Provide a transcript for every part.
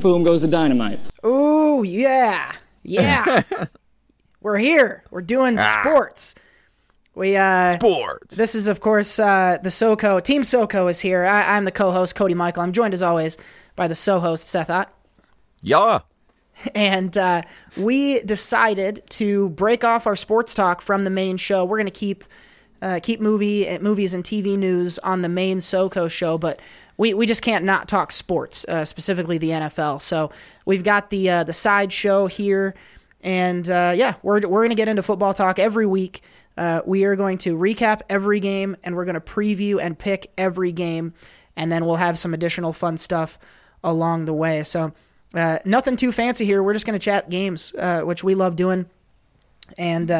boom goes the dynamite. Oh, yeah. Yeah. We're here. We're doing sports. We uh Sports. This is, of course, uh, the SoCo. Team SoCo is here. I, I'm the co-host, Cody Michael. I'm joined, as always, by the so-host, Seth Ott. yeah. And uh, we decided to break off our sports talk from the main show. We're going to keep uh, keep movie movies and TV news on the main SoCo show, but we, we just can't not talk sports, uh, specifically the NFL. So we've got the uh, the side show here, and uh, yeah, we're we're going to get into football talk every week. Uh, we are going to recap every game, and we're going to preview and pick every game, and then we'll have some additional fun stuff along the way. So. Uh, nothing too fancy here. We're just going to chat games, uh, which we love doing. And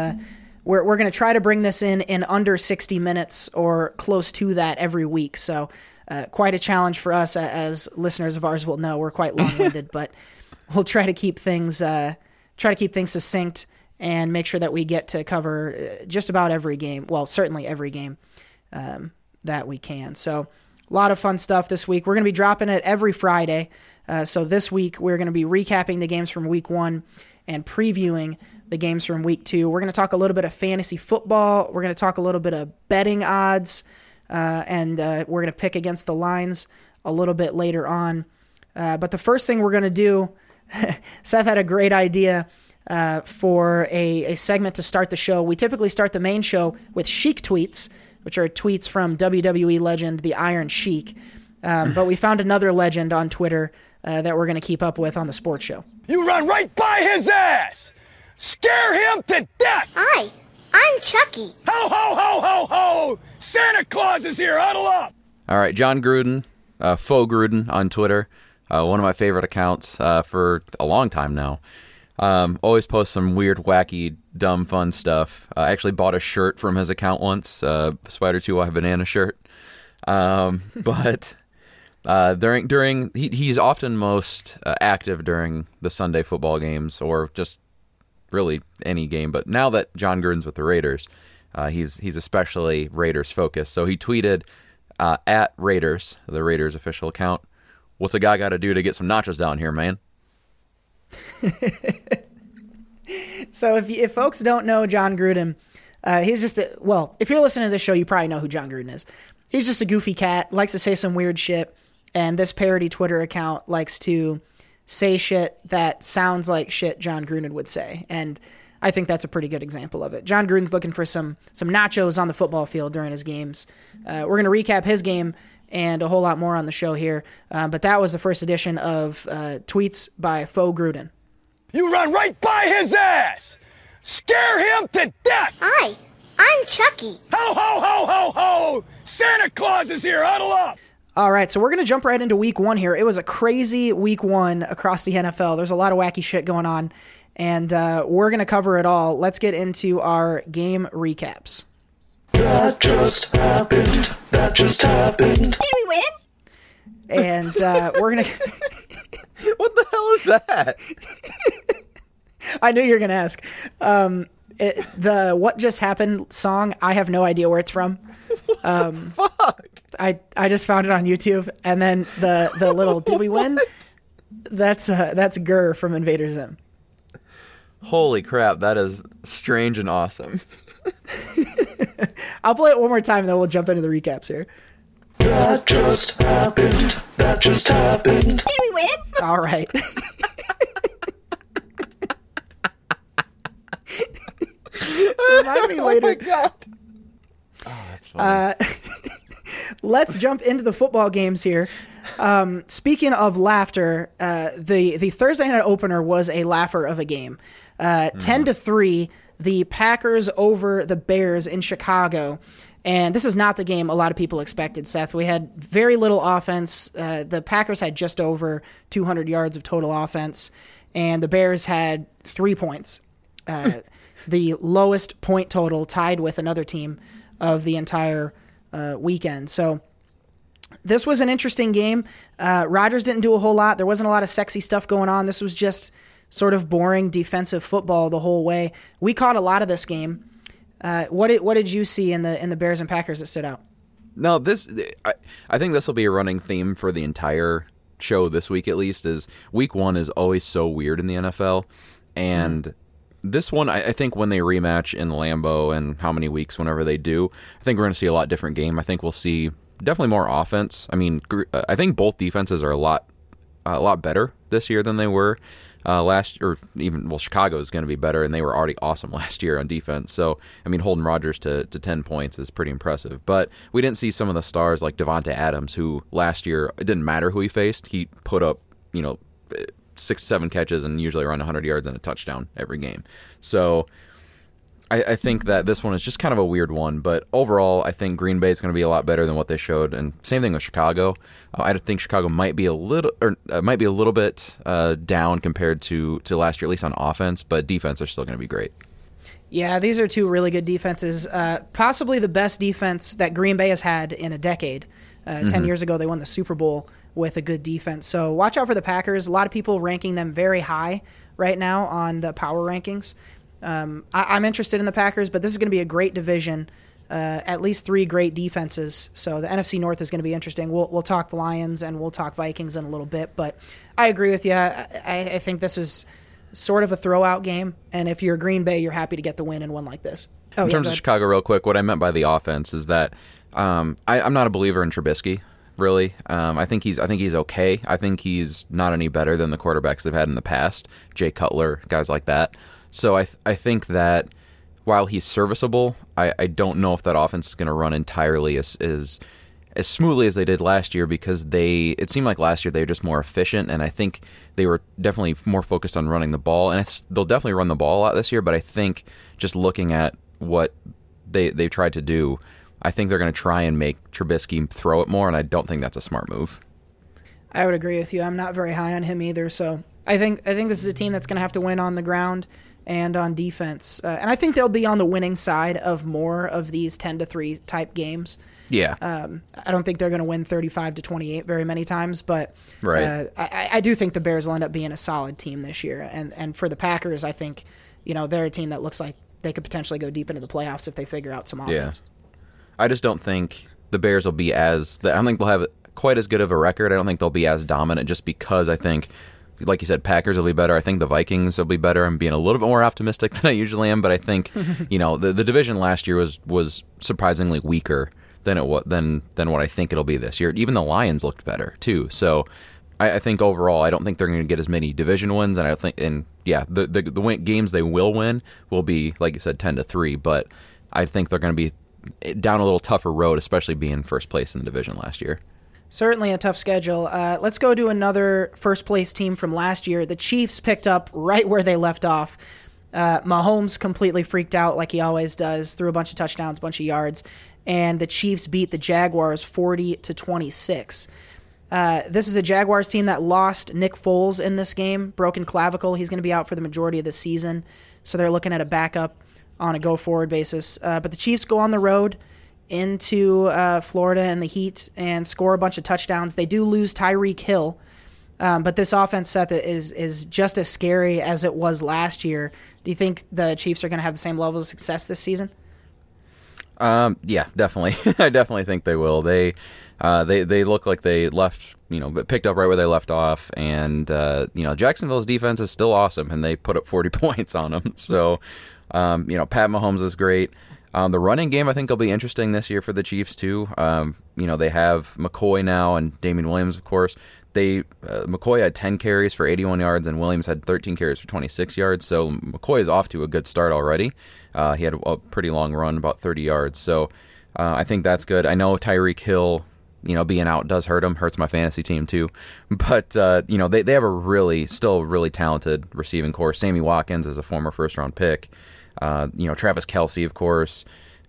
we're, we're going to try to bring this in in under 60 minutes or close to that every week. So, uh, quite a challenge for us, uh, as listeners of ours will know. We're quite long winded, but we'll try to keep things uh, try to keep things succinct and make sure that we get to cover uh, just about every game. Well, certainly every game um, that we can. So, a lot of fun stuff this week. We're going to be dropping it every Friday. Uh, so this week we're going to be recapping the games from week one and previewing the games from week two. We're going to talk a little bit of fantasy football. We're going to talk a little bit of betting odds, uh, and uh, we're going to pick against the lines a little bit later on. Uh, but the first thing we're going to do, Seth had a great idea. Uh, for a, a segment to start the show. We typically start the main show with Sheik tweets, which are tweets from WWE legend, the Iron Sheik. Um, but we found another legend on Twitter uh, that we're going to keep up with on the sports show. You run right by his ass! Scare him to death! Hi, I'm Chucky. Ho, ho, ho, ho, ho! Santa Claus is here, huddle up! All right, Jon Gruden, uh, faux Gruden on Twitter, uh, one of my favorite accounts uh, for a long time now. Um, always posts some weird, wacky, dumb, fun stuff. I actually bought a shirt from his account once, uh, Spider Two Y Banana shirt. Um, but uh, during during he, he's often most uh, active during the Sunday football games or just really any game. But now that Jon Gruden's with the Raiders, uh, he's he's especially Raiders focused. So he tweeted uh, at Raiders, the Raiders official account, "What's a guy got to do to get some nachos down here, man?" So if if folks don't know Jon Gruden, uh, he's just a, well. If you're listening to this show, you probably know who Jon Gruden is. He's just a goofy cat, likes to say some weird shit, and this parody Twitter account likes to say shit that sounds like shit Jon Gruden would say, and I think that's a pretty good example of it. Jon Gruden's looking for some some nachos on the football field during his games. Uh, we're gonna recap his game and a whole lot more on the show here, uh, but that was the first edition of uh, tweets by Faux Gruden. You run right by his ass! Scare him to death! Hi, I'm Chucky. Ho, ho, ho, ho, ho! Santa Claus is here, huddle up! All right, so we're going to jump right into week one here. It was a crazy week one across the NFL. There's a lot of wacky shit going on, and uh, we're going to cover it all. Let's get into our game recaps. That just happened. That just happened. Did we win? And uh, we're going to. What the hell is that? I knew you were going to ask. Um, it, the What Just Happened song, I have no idea where it's from. Um, Fuck. I, I just found it on YouTube. And then the, the little Did we win? That's uh, that's GIR from Invader Zim. Holy crap, that is strange and awesome. I'll play it one more time, and then we'll jump into the recaps here. That just happened. That just happened. Did we win? All right. Remind me later. god. Let's jump into the football games here. Um, speaking of laughter, uh, the the Thursday night opener was a laugher of a game. Uh, Ten to three, the Packers over the Bears in Chicago. And this is not the game a lot of people expected, Seth. We had very little offense. Uh, the Packers had just over 200 yards of total offense, and the Bears had three points. Uh, the lowest point total, tied with another team of the entire uh, weekend. So this was an interesting game. Uh, Rodgers didn't do a whole lot. There wasn't a lot of sexy stuff going on. This was just sort of boring defensive football the whole way. We caught a lot of this game. Uh, what did what did you see in the in the Bears and Packers that stood out? No, this I, I think this will be a running theme for the entire show this week at least is week one is always so weird in the NFL, and this one I, I think when they rematch in Lambeau and how many weeks whenever they do, I think we're going to see a lot different game. I think we'll see definitely more offense. I mean, uh, I think both defenses are a lot a lot better this year than they were uh, last or even well Chicago is going to be better and they were already awesome last year on defense. So I mean holding Rodgers to, to 10 points is pretty impressive. But we didn't see some of the stars like Davante Adams who last year it didn't matter who he faced. He put up, you know, 6 7 catches and usually around 100 yards and a touchdown every game. So I, I, think that this one is just kind of a weird one, but overall, I think Green Bay is going to be a lot better than what they showed, and same thing with Chicago. Uh, I think Chicago might be a little, or uh, might be a little bit uh, down compared to to last year, at least on offense, but defense are still going to be great. Yeah, these are two really good defenses. Uh, possibly the best defense that Green Bay has had in a decade. Uh, mm-hmm. Ten years ago, they won the Super Bowl with a good defense. So watch out for the Packers. A lot of people ranking them very high right now on the power rankings. Um, I, am interested in the Packers, but this is going to be a great division. Uh, at least three great defenses. So the NFC North is going to be interesting. We'll we'll talk the Lions and we'll talk Vikings in a little bit, but I agree with you. I, I think this is sort of a throwout game, and if you're Green Bay, you're happy to get the win in one like this. Oh, in yeah, terms of Chicago, real quick, what I meant by the offense is that um, I, am not a believer in Trubisky. Really, um, I think he's I think he's okay. I think he's not any better than the quarterbacks they've had in the past, Jay Cutler, guys like that. So I th- I think that while he's serviceable, I, I don't know if that offense is going to run entirely as, as as smoothly as they did last year because they it seemed like last year they were just more efficient and I think they were definitely more focused on running the ball and they'll definitely run the ball a lot this year but I think just looking at what they they tried to do I think they're going to try and make Trubisky throw it more and I don't think that's a smart move. I would agree with you. I'm not very high on him either so I think I think this is a team that's going to have to win on the ground and on defense. Uh, and I think they'll be on the winning side of more of these 10 to 3 type games. Yeah. Um, I don't think they're going to win 35 to 28 very many times, but right. Uh, I, I, do think the Bears will end up being a solid team this year. And, and for the Packers, I think, you know, they're a team that looks like they could potentially go deep into the playoffs if they figure out some offense. Yeah. I just don't think the Bears will be as, I don't think they'll have quite as good of a record. I don't think they'll be as dominant just because I think like you said, Packers will be better. I think the Vikings will be better. I'm being a little bit more optimistic than I usually am, but I think you know the the division last year was was surprisingly weaker than it was than than what I think it'll be this year. Even the Lions looked better too. So I, think overall, I don't think they're going to get as many division wins, and I think and yeah, the the, the win, games they will win will be like you said, ten to three. But I think they're going to be down a little tougher road, especially being first place in the division last year. Certainly a tough schedule. Uh, let's go to another first place team from last year. The Chiefs picked up right where they left off. Uh, Mahomes completely freaked out like he always does, threw a bunch of touchdowns, bunch of yards, and the Chiefs beat the Jaguars 40 to 26. Uh, this is a Jaguars team that lost Nick Foles in this game, broken clavicle. He's going to be out for the majority of the season, so they're looking at a backup on a go forward basis. Uh, but the Chiefs go on the road into uh, Florida and the Heat and score a bunch of touchdowns. They do lose Tyreek Hill, um, but this offense, Seth, is is just as scary as it was last year. Do you think the Chiefs are going to have the same level of success this season? Um, yeah, definitely. I definitely think they will. They uh, they they look like they left, you know, picked up right where they left off, and uh, you know, Jacksonville's defense is still awesome, and they put up 40 points on them. So, um, you know, Pat Mahomes is great. Um, the running game, I think, will be interesting this year for the Chiefs too. Um, you know, they have McCoy now and Damien Williams, of course. They uh, McCoy had 10 carries for 81 yards, and Williams had 13 carries for 26 yards. So McCoy is off to a good start already. Uh, he had a, pretty long run, about 30 yards. So uh, I think that's good. I know Tyreek Hill, you know, being out does hurt him, hurts my fantasy team too. But uh, you know, they they have a really, still really talented receiving corps. Sammy Watkins is a former first round pick. Uh, you know, Travis Kelce, of course.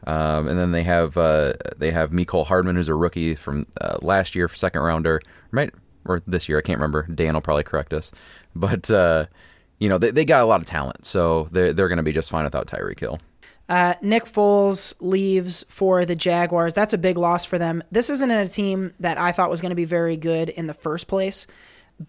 Um, and then they have uh, they have Mecole Hardman, who's a rookie from uh, last year, second rounder, right? Or this year, I can't remember. Dan will probably correct us, but uh, you know they, they got a lot of talent, so they're they're going to be just fine without Tyreek Hill. Uh, Nick Foles leaves for the Jaguars. That's a big loss for them. This isn't a team that I thought was going to be very good in the first place.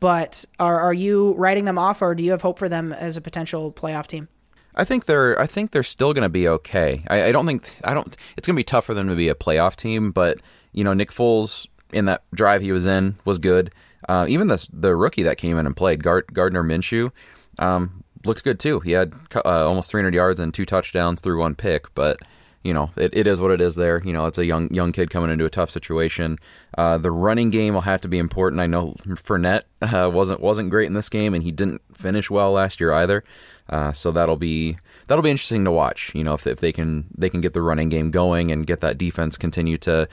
But are are you writing them off, or do you have hope for them as a potential playoff team? I think they're I think they're still going to be okay. I, I, don't think I don't. It's going to be tough for them to be a playoff team, but you know Nick Foles in that drive he was in was good. Uh, even the the rookie that came in and played Gard- Gardner Minshew um, looked good too. He had uh, almost 300 yards and two touchdowns through one pick, but you know, it, it is what it is there. You know, it's a young young kid coming into a tough situation. Uh, the running game will have to be important. I know Fournette uh, wasn't wasn't great in this game, and he didn't finish well last year either. Uh, so that'll be that'll be interesting to watch. You know, if, if they can they can get the running game going and get that defense continue to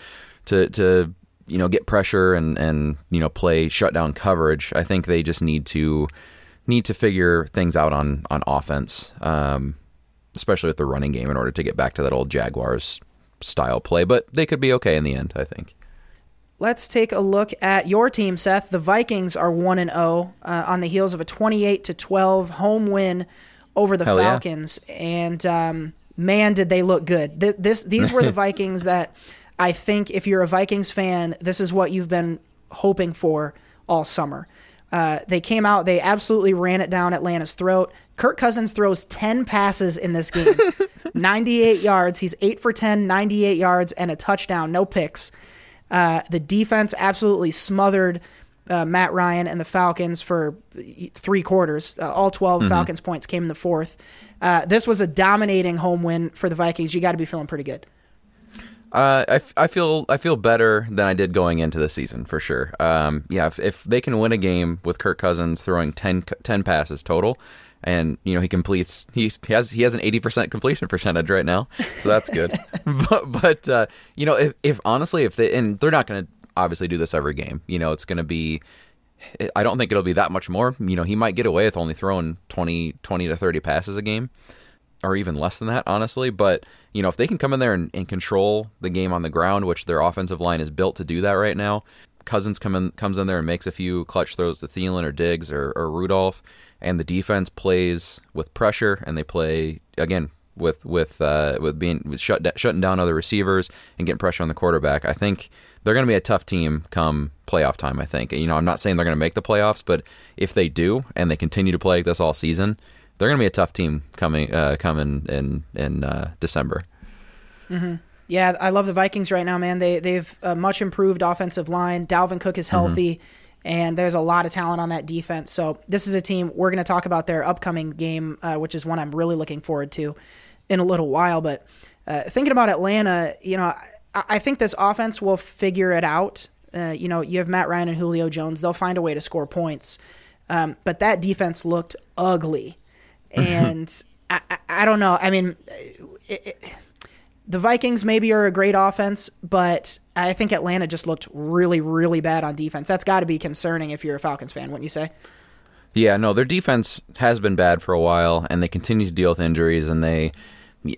to to you know get pressure and and you know play shutdown coverage. I think they just need to need to figure things out on on offense. Um, especially with the running game, in order to get back to that old Jaguars style play. But they could be okay in the end, I think. Let's take a look at your team, Seth. The Vikings are one and zero uh, on the heels of a twenty-eight to twelve home win over the Hell yeah. Falcons, and um, man, did they look good! Th- This these were the Vikings that I think if you're a Vikings fan, this is what you've been hoping for all summer. Uh, they came out, they absolutely ran it down Atlanta's throat. Kirk Cousins throws 10 passes in this game, 98 yards. He's 8 for 10, 98 yards, and a touchdown, no picks. Uh, the defense absolutely smothered uh, Matt Ryan and the Falcons for three quarters. Uh, all 12 Falcons points came in the fourth. Uh, this was a dominating home win for the Vikings. You got to be feeling pretty good. Uh, I, I feel I feel better than I did going into the season for sure. Um, yeah, if, if they can win a game with Kirk Cousins throwing 10, 10 passes total, and you know he completes he, has he has an eighty percent completion percentage right now, so that's good. but but uh, you know if, if honestly if they and they're not going to obviously do this every game. You know it's going to be. I don't think it'll be that much more. You know he might get away with only throwing 20, 20 to thirty passes a game or even less than that, honestly. But you know, if they can come in there and, and control the game on the ground, which their offensive line is built to do that right now, Cousins come in, comes in there and makes a few clutch throws to Thielen or Diggs or, or Rudolph, and the defense plays with pressure and they play again with with uh, with being with shut shutting down other receivers and getting pressure on the quarterback. I think they're going to be a tough team come playoff time. I think you know I'm not saying they're going to make the playoffs, but if they do and they continue to play like this all season, they're going to be a tough team coming uh, coming in in uh, December. Yeah, I love the Vikings right now, man. They they've a much improved offensive line. Dalvin Cook is healthy, and there's a lot of talent on that defense. So this is a team we're going to talk about their upcoming game, uh, which is one I'm really looking forward to in a little while. But uh, thinking about Atlanta, you know, I, I think this offense will figure it out. Uh, you know, you have Matt Ryan and Julio Jones; they'll find a way to score points. Um, but that defense looked ugly, and I, I, I don't know. I mean, it, it, the Vikings maybe are a great offense, but I think Atlanta just looked really, really bad on defense. That's got to be concerning if you're a Falcons fan, wouldn't you say? Yeah, no, their defense has been bad for a while, and they continue to deal with injuries, and they, you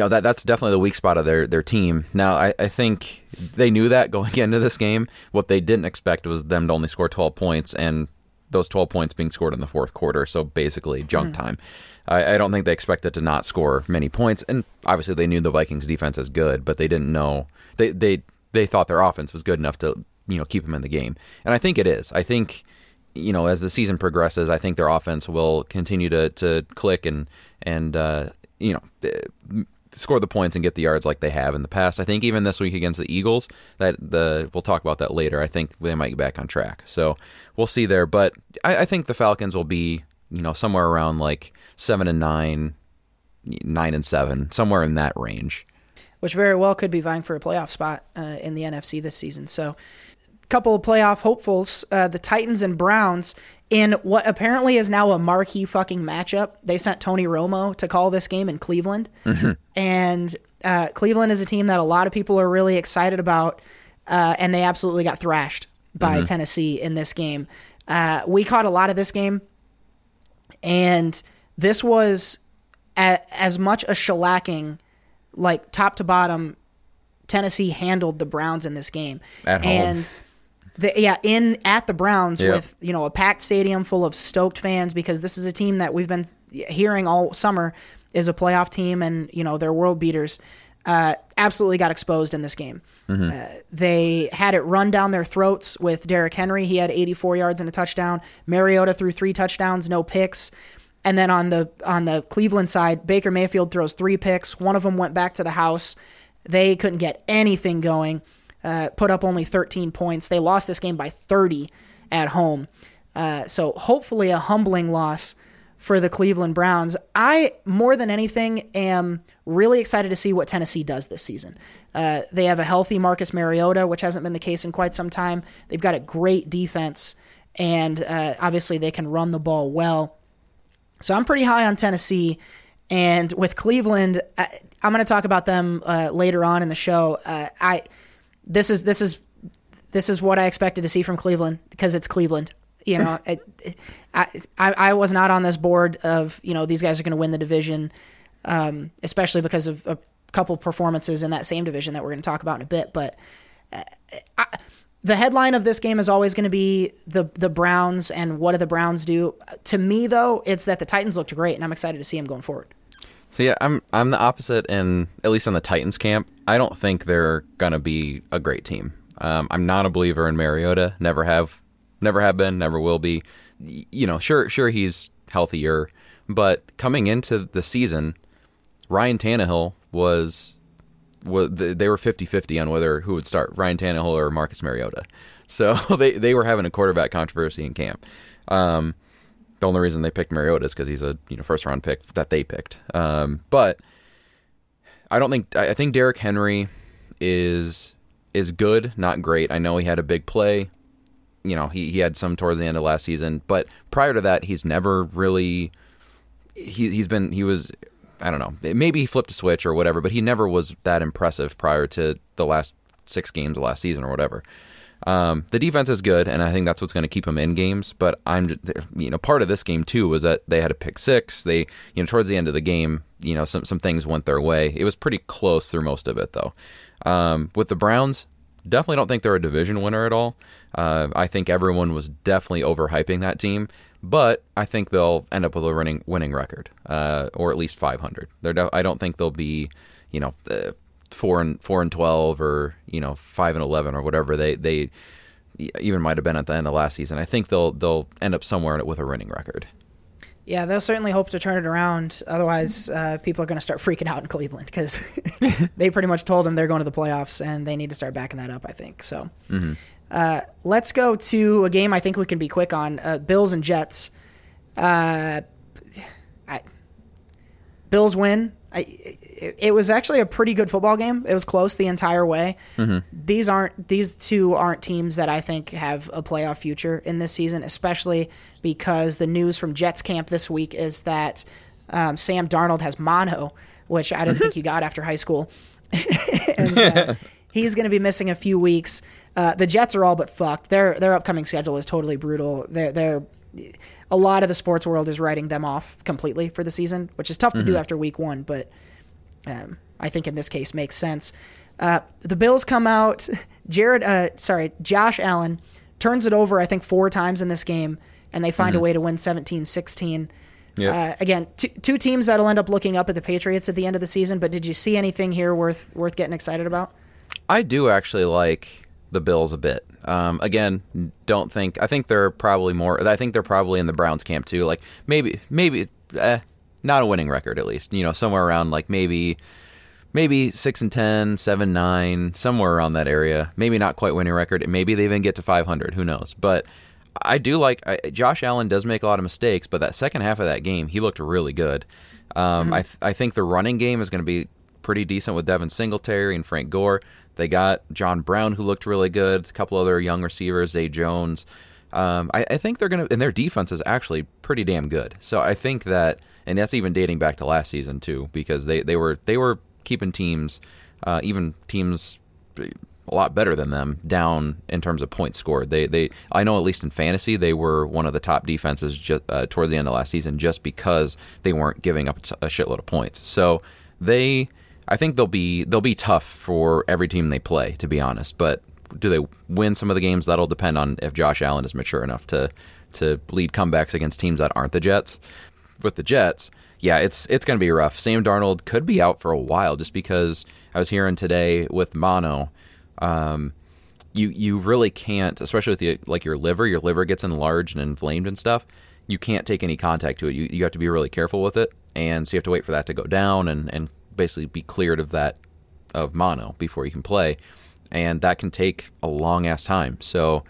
know, that that's definitely the weak spot of their their team. Now, I, I think they knew that going into this game. What they didn't expect was them to only score 12 points, and those 12 points being scored in the fourth quarter, so basically junk hmm. time. I, I don't think they expected to not score many points, and obviously they knew the Vikings defense is good, but they didn't know they they they thought their offense was good enough to you know keep them in the game, and I think it is. I think you know as the season progresses, I think their offense will continue to to click and and uh, you know. th- score the points and get the yards like they have in the past. I think even this week against the Eagles, that the we'll talk about that later. I think they might get back on track. So we'll see there. But I, I think the Falcons will be you know somewhere around like seven and nine, nine and seven, somewhere in that range. Which very well could be vying for a playoff spot uh, in the NFC this season. So, a couple of playoff hopefuls, uh, the Titans and Browns, in what apparently is now a marquee fucking matchup. They sent Tony Romo to call this game in Cleveland. And uh, Cleveland is a team that a lot of people are really excited about, uh, and they absolutely got thrashed by Tennessee in this game. Uh, we caught a lot of this game, and this was a, as much a shellacking, like top to bottom. Tennessee handled the Browns in this game, At home. and the, yeah, in at the Browns Yep. with you know a packed stadium full of stoked fans because this is a team that we've been hearing all summer is a playoff team and you know they're world beaters. Uh, absolutely got exposed in this game. Uh, they had it run down their throats with Derrick Henry. He had 84 yards and a touchdown. Mariota threw three touchdowns, no picks. And then on the on the Cleveland side, Baker Mayfield throws three picks. One of them went back to the house. They couldn't get anything going. Uh, put up only 13 points. They lost this game by 30. at home. Uh, so hopefully a humbling loss for the Cleveland Browns. I, more than anything, am really excited to see what Tennessee does this season. Uh, they have a healthy Marcus Mariota, which hasn't been the case in quite some time. They've got a great defense, and uh, obviously they can run the ball well. So I'm pretty high on Tennessee. And with Cleveland, I, I'm going to talk about them uh, later on in the show. Uh, I this is this is this is what I expected to see from Cleveland because it's Cleveland. You know, it, I, I I was not on this board of you know these guys are going to win the division, um, especially because of a couple performances in that same division that we're going to talk about in a bit. But uh, I, the headline of this game is always going to be the the Browns and what do the Browns do. To me, though, it's that the Titans looked great, and I'm excited to see them going forward. So yeah, I'm I'm the opposite, and at least on the Titans camp, I don't think they're gonna be a great team. Um, I'm not a believer in Mariota. Never have, never have been, never will be. You know, sure, sure, he's healthier, but coming into the season, Ryan Tannehill was was they were 50-50 on whether who would start Ryan Tannehill or Marcus Mariota. So they they were having a quarterback controversy in camp. Um, the only reason they picked Mariota is because he's a you know first round pick that they picked. Um, but I don't think I think Derrick Henry is is good, not great. I know he had a big play. You know, he, he had some towards the end of last season, but prior to that, he's never really he he's been he was I don't know maybe he flipped a switch or whatever, but he never was that impressive prior to the last six games last season or whatever. Um, the defense is good, and I think that's what's going to keep him in games. But I'm, you know, part of this game too was that they had a pick six. They, you know, towards the end of the game, you know, some some things went their way. It was pretty close through most of it, though. Um, with the Browns, definitely don't think they're a division winner at all. Uh, I think everyone was definitely overhyping that team, but I think they'll end up with a winning winning record, uh, or at least 500. They're de- I don't think they'll be, you know, uh, four and four and 12 or you know five and 11 or whatever they they even might have been at the end of last season. I think they'll they'll end up somewhere with a winning record. Yeah, they'll certainly hope to turn it around. Otherwise, uh, people are going to start freaking out in Cleveland because they pretty much told them they're going to the playoffs and they need to start backing that up. I think so. Uh, let's go to a game I think we can be quick on: uh, Bills and Jets. Uh, I, Bills win. I, it, it was actually a pretty good football game. It was close the entire way. These aren't these two aren't teams that I think have a playoff future in this season, especially because the news from Jets camp this week is that um, Sam Darnold has mono, which I didn't think he got after high school, and uh, he's going to be missing a few weeks. Uh, the Jets are all but fucked. Their their upcoming schedule is totally brutal. They're they're a lot of the sports world is writing them off completely for the season, which is tough to do after week one, but um, I think in this case makes sense. Uh, the Bills come out. Jared, uh, sorry, Josh Allen turns it over, I think, four times in this game, and they find a way to win 17 16. Yep. Uh, again, two, two teams that'll end up looking up at the Patriots at the end of the season. But did you see anything here worth worth getting excited about? I do actually like the Bills a bit. Um, again, don't think I think they're probably more. I think they're probably in the Browns camp too. Like maybe maybe eh, not a winning record at least. You know, somewhere around like maybe maybe six and 10, 7, 9, somewhere around that area. Maybe not quite winning record. Maybe they even get to five hundred. Who knows? But I do like I, Josh Allen does make a lot of mistakes, but that second half of that game, he looked really good. Um, I th- I think the running game is going to be pretty decent with Devin Singletary and Frank Gore. They got John Brown, who looked really good. A couple other young receivers, Zay Jones. Um, I, I think they're going to, and their defense is actually pretty damn good. So I think that, and that's even dating back to last season too, because they, they were they were keeping teams, uh, even teams a lot better than them down in terms of points scored. They they I know at least in fantasy they were one of the top defenses just uh, towards the end of last season just because they weren't giving up a shitload of points. So they I think they'll be they'll be tough for every team they play to be honest, but do they win some of the games that'll depend on if Josh Allen is mature enough to to lead comebacks against teams that aren't the Jets. With the Jets, yeah, it's it's going to be rough. Sam Darnold could be out for a while just because I was hearing today with mono um, you you really can't, especially with the, like your liver. Your liver gets enlarged and inflamed and stuff. You can't take any contact to it. You you have to be really careful with it, and so you have to wait for that to go down and and basically be cleared of that of mono before you can play, and that can take a long ass time. So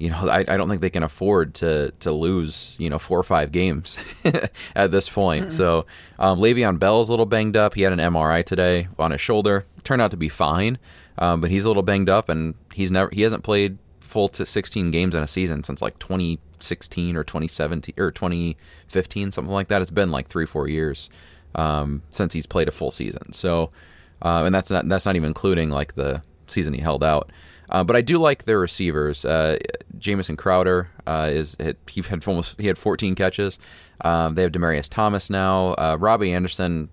you know, I, I don't think they can afford to to lose, you know, four or five games at this point. So um, Le'Veon Bell's a little banged up. He had an MRI today on his shoulder. Turned out to be fine, um, but he's a little banged up, and he's never he hasn't played full to 16 games in a season since like 2016 or 2017 or 2015, something like that. It's been like three four years um, since he's played a full season. So, uh, and that's not that's not even including like the season he held out. Uh, but I do like their receivers. Uh, Jamison Crowder uh, is he had almost he had 14 catches. Um, they have Demaryius Thomas now. Uh, Robby Anderson,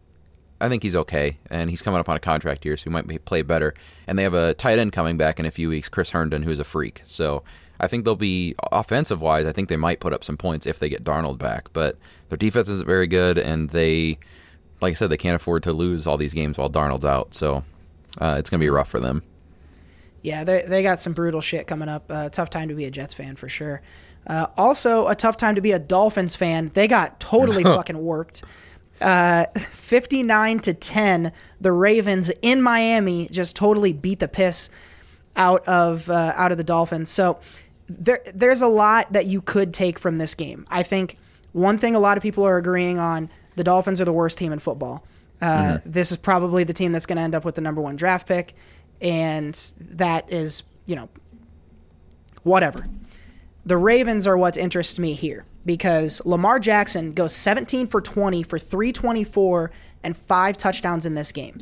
I think he's okay, and he's coming up on a contract year, so he might be, play better. And they have a tight end coming back in a few weeks, Chris Herndon, who's a freak. So I think they'll be offensive wise. I think they might put up some points if they get Darnold back. But their defense isn't very good, and they, like I said, they can't afford to lose all these games while Darnold's out. So uh, it's going to be rough for them. Yeah, they they got some brutal shit coming up. Uh, tough time to be a Jets fan for sure. Uh, also, a tough time to be a Dolphins fan. They got totally fucking worked. Uh, 59 to 10, the Ravens in Miami just totally beat the piss out of uh, out of the Dolphins. So there there's a lot that you could take from this game. I think one thing a lot of people are agreeing on: the Dolphins are the worst team in football. Uh, This is probably the team that's going to end up with the number one draft pick, and that is you know whatever. The Ravens are what interests me here because Lamar Jackson goes 17 for 20 for 324 and five touchdowns in this game.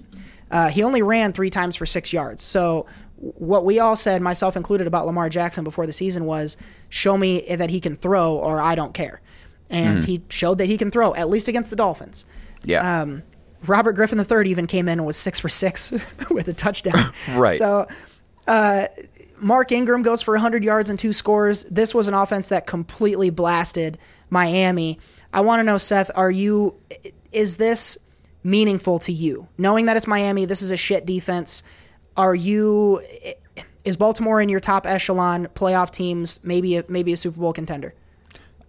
Uh, he only ran three times for six yards. So, what we all said, myself included, about Lamar Jackson before the season was show me that he can throw or I don't care. And he showed that he can throw, at least against the Dolphins. Yeah. Um, Robert Griffin III even came in and was six for six with a touchdown. Right. So, uh, Mark Ingram goes for 100 yards and two scores. This was an offense that completely blasted Miami. I want to know, Seth, are you, is this meaningful to you? Knowing that it's Miami, this is a shit defense. Are you, is Baltimore in your top echelon playoff teams, maybe a, maybe a Super Bowl contender?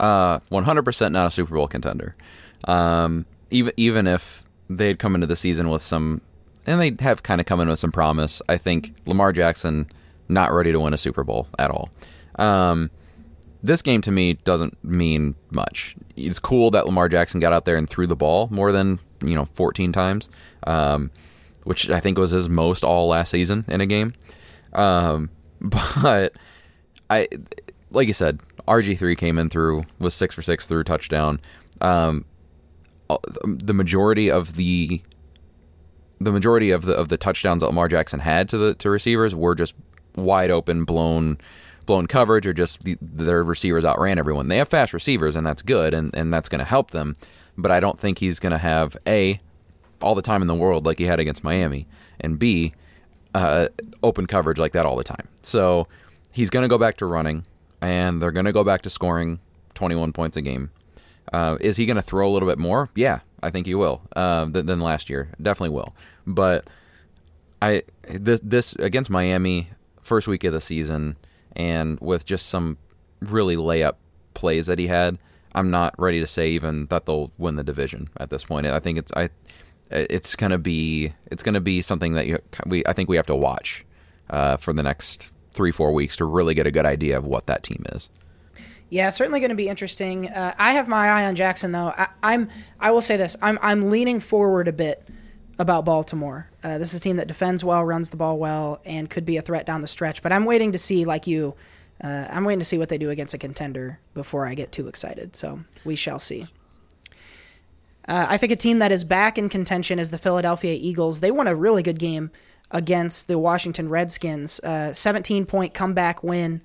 Uh, 100% not a Super Bowl contender. Um, even even if they had come into the season with some, and they have kind of come in with some promise, I think Lamar Jackson not ready to win a Super Bowl at all. Um, this game to me doesn't mean much. It's cool that Lamar Jackson got out there and threw the ball more than you know 14 times, um, which I think was his most all last season in a game. Um, but I, like you said, RG three came in through was six for six through touchdown. Um, the majority of the the majority of the of the touchdowns that Lamar Jackson had to the to receivers were just wide open, blown blown coverage, or just the, their receivers outran everyone. They have fast receivers, and that's good, and, and that's going to help them. But I don't think he's going to have a all the time in the world like he had against Miami, and b uh, open coverage like that all the time. So he's going to go back to running, and they're going to go back to scoring 21 points a game. Uh, is he going to throw a little bit more? Yeah, I think he will. Uh, than, than last year, definitely will. But I this this against Miami, first week of the season, and with just some really layup plays that he had, I'm not ready to say even that they'll win the division at this point. I think it's I it's gonna be it's gonna be something that you we I think we have to watch uh, for the next three four weeks to really get a good idea of what that team is. Yeah, certainly going to be interesting. Uh, I have my eye on Jackson, though. I, I'm. I will say this. I'm. I'm leaning forward a bit about Baltimore. Uh, this is a team that defends well, runs the ball well, and could be a threat down the stretch. But I'm waiting to see, like you, uh, I'm waiting to see what they do against a contender before I get too excited. So we shall see. Uh, I think a team that is back in contention is the Philadelphia Eagles. They won a really good game against the Washington Redskins. Uh, 17 point comeback win.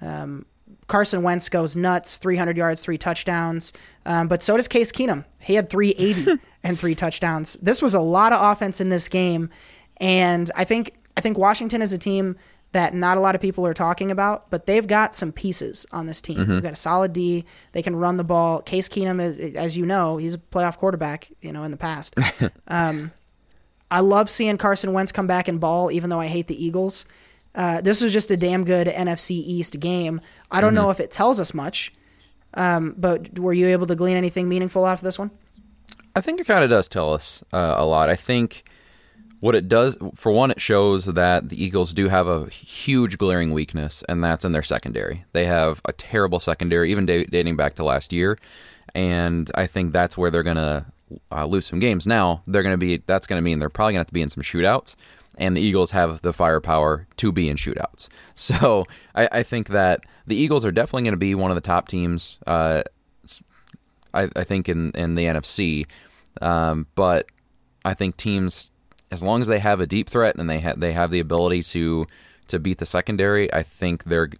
Um, Carson Wentz goes nuts, 300 yards, three touchdowns. Um, but so does Case Keenum. He had 380 and three touchdowns. This was a lot of offense in this game, and I think I think Washington is a team that not a lot of people are talking about, but they've got some pieces on this team. They've got a solid D. They can run the ball. Case Keenum, is, as you know, he's a playoff quarterback. You know, in the past. um, I love seeing Carson Wentz come back and ball, even though I hate the Eagles. Uh, this was just a damn good NFC East game. I don't know if it tells us much, um, but were you able to glean anything meaningful out of this one? I think it kind of does tell us uh, a lot. I think what it does, for one, it shows that the Eagles do have a huge glaring weakness, and that's in their secondary. They have a terrible secondary, even da- dating back to last year, and I think that's where they're gonna uh, lose some games. Now they're gonna be that's gonna mean they're probably gonna have to be in some shootouts, and the Eagles have the firepower to be in shootouts. So I, I think that the Eagles are definitely going to be one of the top teams. Uh, I, I think in in the NFC, um, but I think teams as long as they have a deep threat and they ha- they have the ability to to beat the secondary, I think they're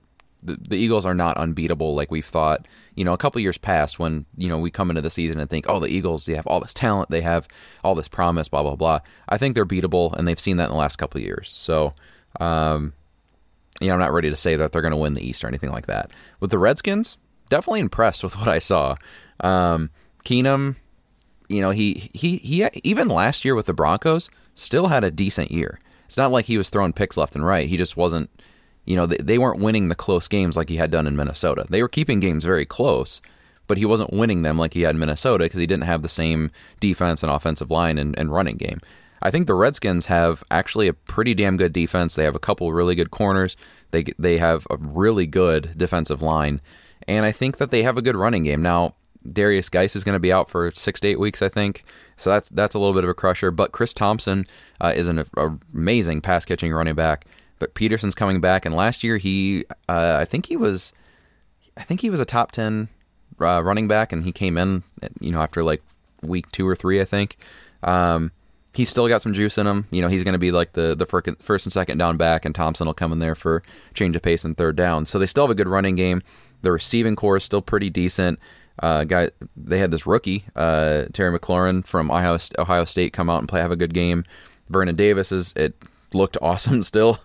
the, the Eagles are not unbeatable like we've thought. You know, a couple years past when you know we come into the season and think, oh, the Eagles they have all this talent, they have all this promise, blah blah blah. I think they're beatable, and they've seen that in the last couple years. So, um, you know, I'm not ready to say that they're going to win the East or anything like that. With the Redskins, definitely impressed with what I saw. Um, Keenum, you know, he he he even last year with the Broncos still had a decent year. It's not like he was throwing picks left and right. He just wasn't, you know, they, they weren't winning the close games like he had done in Minnesota. They were keeping games very close, but he wasn't winning them like he had in Minnesota because he didn't have the same defense and offensive line and, and running game. I think the Redskins have actually a pretty damn good defense. They have a couple really good corners. They they have a really good defensive line, and I think that they have a good running game. Now, Derrius Guice is going to be out for six to eight weeks, I think. So that's that's a little bit of a crusher. But Chris Thompson uh, is an a, amazing pass catching running back. But Peterson's coming back, and last year he, uh, I think he was, I think he was a top ten uh, running back, and he came in, you know, after like week two or three, I think. Um, he's still got some juice in him. You know, he's going to be like the the first and second down back, and Thompson will come in there for change of pace and third down. So they still have a good running game. The receiving corps is still pretty decent. Uh, guy, they had this rookie, uh, Terry McLaurin from Ohio, Ohio State, come out and play have a good game. Vernon Davis is it looked awesome still,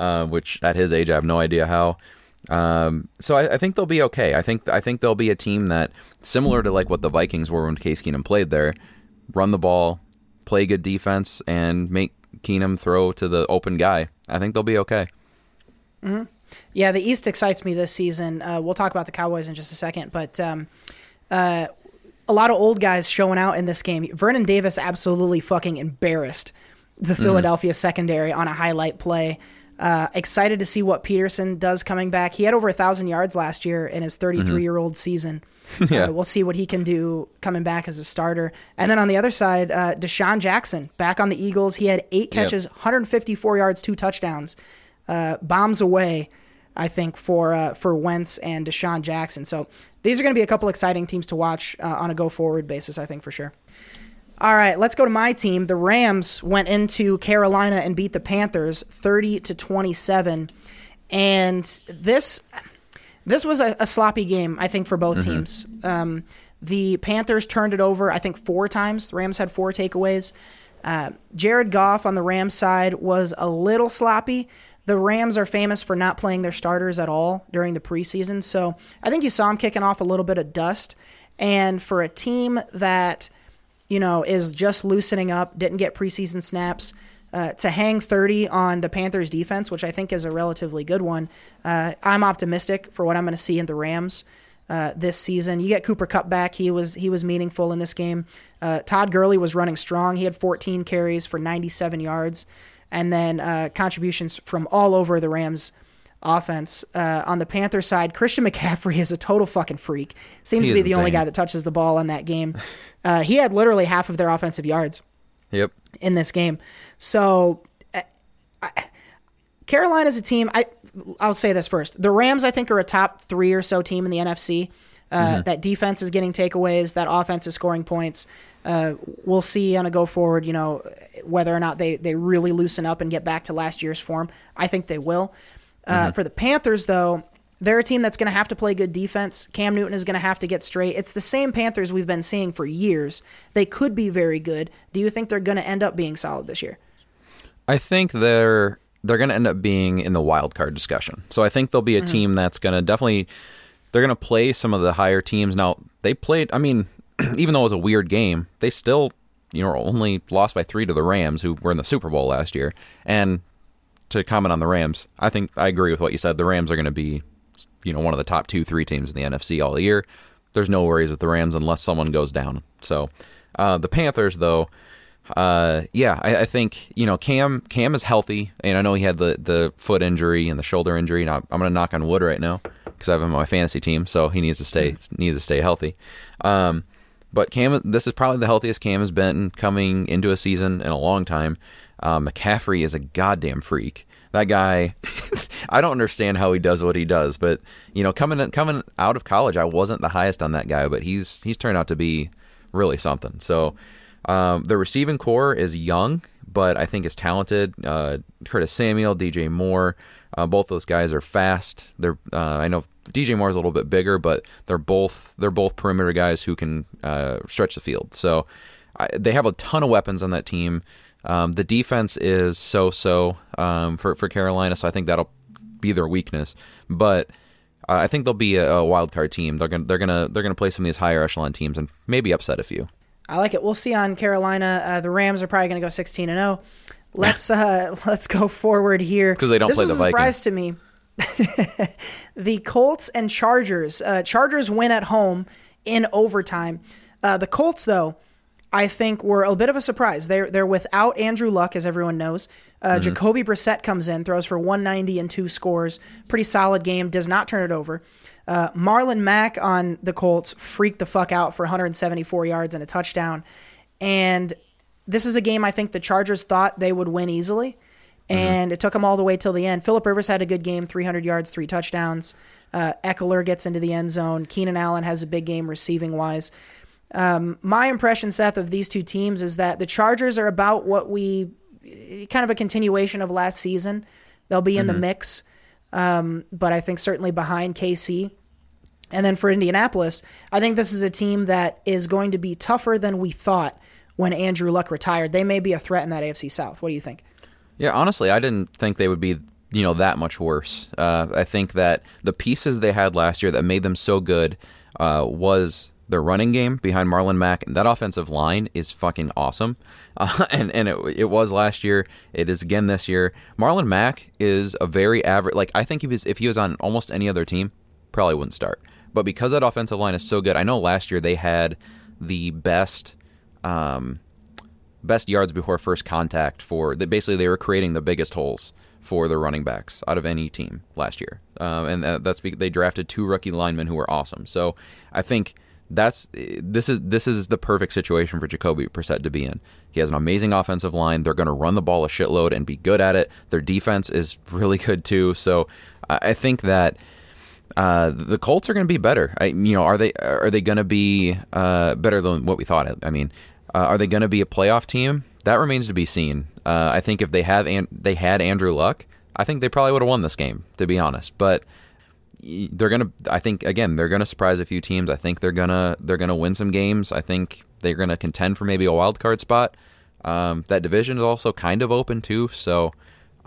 uh, which at his age I have no idea how. Um, so I, I, think they'll be okay. I think I think they'll be a team that similar to like what the Vikings were when Case Keenum played there, run the ball, play good defense, and make Keenum throw to the open guy. I think they'll be okay. Mm-hmm. Yeah, the East excites me this season. Uh, we'll talk about the Cowboys in just a second, but um, uh, a lot of old guys showing out in this game. Vernon Davis absolutely fucking embarrassed the mm-hmm. Philadelphia secondary on a highlight play. Uh, excited to see what Peterson does coming back. He had over a thousand yards last year in his 33 year old season. yeah. Uh, we'll see what he can do coming back as a starter. And then on the other side, uh, DeSean Jackson back on the Eagles. He had eight catches, yep. 154 yards, two touchdowns, uh, bombs away. I think for uh, for Wentz and DeSean Jackson. So these are going to be a couple exciting teams to watch uh, on a go forward basis. I think for sure. All right, let's go to my team. The Rams went into Carolina and beat the Panthers 30 to 27. And this this was a, a sloppy game, I think, for both mm-hmm. teams. Um, the Panthers turned it over, I think, four times. The Rams had four takeaways. Uh, Jared Goff on the Rams side was a little sloppy. The Rams are famous for not playing their starters at all during the preseason. So I think you saw him kicking off a little bit of dust. And for a team that you know, is just loosening up, didn't get preseason snaps. Uh, to hang 30 on the Panthers defense, which I think is a relatively good one. Uh, I'm optimistic for what I'm going to see in the Rams uh, this season. You get Cooper Kupp back; he was he was meaningful in this game. Uh, Todd Gurley was running strong; he had 14 carries for 97 yards, and then uh, contributions from all over the Rams offense. Uh, on the Panther side, Christian McCaffrey is a total fucking freak. Seems he to be the insane. only guy that touches the ball in that game. Uh, he had literally half of their offensive yards. Yep. In this game, so uh, I, Carolina's a team. I I'll say this first: the Rams, I think, are a top three or so team in the NFC. Uh, mm-hmm. That defense is getting takeaways. That offense is scoring points. Uh, we'll see on a go forward, you know, whether or not they, they really loosen up and get back to last year's form. I think they will. Uh, mm-hmm. For the Panthers, though, they're a team that's going to have to play good defense. Cam Newton is going to have to get straight. It's the same Panthers we've been seeing for years. They could be very good. Do you think they're going to end up being solid this year? I think they're they're going to end up being in the wild card discussion. So I think they'll be a mm-hmm. team that's going to definitely they're going to play some of the higher teams. Now they played. I mean, even though it was a weird game, they still you know only lost by three to the Rams, who were in the Super Bowl last year, and to comment on the Rams, I think I agree with what you said. The Rams are going to be, you know, one of the top two, three teams in the NFC all year. There's no worries with the Rams unless someone goes down. So uh, the Panthers, though, uh, yeah, I, I think you know Cam Cam is healthy, and I know he had the the foot injury and the shoulder injury. And I'm, I'm going to knock on wood right now because I have him on my fantasy team, so he needs to stay needs to stay healthy. Um, but Cam, this is probably the healthiest Cam has been coming into a season in a long time. Uh, McCaffrey is a goddamn freak. That guy, I don't understand how he does what he does, but you know, coming coming out of college, I wasn't the highest on that guy, but he's he's turned out to be really something. So um, the receiving corps is young, but I think is talented. Uh, Curtis Samuel, DJ Moore, uh, both those guys are fast. They're uh, I know DJ Moore is a little bit bigger, but they're both they're both perimeter guys who can uh, stretch the field. So I, they have a ton of weapons on that team. Um, the defense is so so um, for for Carolina, so I think that'll be their weakness. But uh, I think they'll be a, a wild card team. They're gonna they're gonna they're gonna play some of these higher echelon teams and maybe upset a few. I like it. We'll see on Carolina. Uh, the Rams are probably going to go 16 and 0. Let's uh, let's go forward here because they don't this play was the a surprise to me. the Colts and Chargers. Uh, Chargers win at home in overtime. Uh, the Colts, though, I think were a bit of a surprise. They're they're without Andrew Luck, as everyone knows. Uh, Jacoby Brissett comes in, throws for 190 and two scores. Pretty solid game. Does not turn it over. Uh, Marlon Mack on the Colts freaked the fuck out for 174 yards and a touchdown. And this is a game I think the Chargers thought they would win easily. And it took them all the way till the end. Philip Rivers had a good game, 300 yards, three touchdowns. Uh, Ekeler gets into the end zone. Keenan Allen has a big game receiving wise. Um, my impression, Seth, of these two teams is that the Chargers are about what we kind of a continuation of last season. They'll be in the mix, um, but I think certainly behind KC. And then for Indianapolis, I think this is a team that is going to be tougher than we thought when Andrew Luck retired. They may be a threat in that AFC South. What do you think? Yeah, honestly, I didn't think they would be, you know, that much worse. Uh, I think that the pieces they had last year that made them so good uh, was their running game behind Marlon Mack, and that offensive line is fucking awesome. Uh, and and it, it was last year. It is again this year. Marlon Mack is a very average. Like I think he was if he was on almost any other team, probably wouldn't start. But because that offensive line is so good, I know last year they had the best. Um, best yards before first contact for that basically they were creating the biggest holes for the running backs out of any team last year um, and uh, that's because they drafted two rookie linemen who were awesome so i think that's this is this is the perfect situation for Jacoby Brissett to be in. He has an amazing offensive line. They're going to run the ball a shitload and be good at it. Their defense is really good too. So I think that uh, the Colts are going to be better. I, you know, are they are they going to be uh, better than what we thought? I mean, uh, are they going to be a playoff team? That remains to be seen. Uh, I think if they have and they had Andrew Luck, I think they probably would have won this game. To be honest, but they're gonna. I think again they're gonna surprise a few teams. I think they're gonna they're gonna win some games. I think they're gonna contend for maybe a wild card spot. Um, that division is also kind of open too, so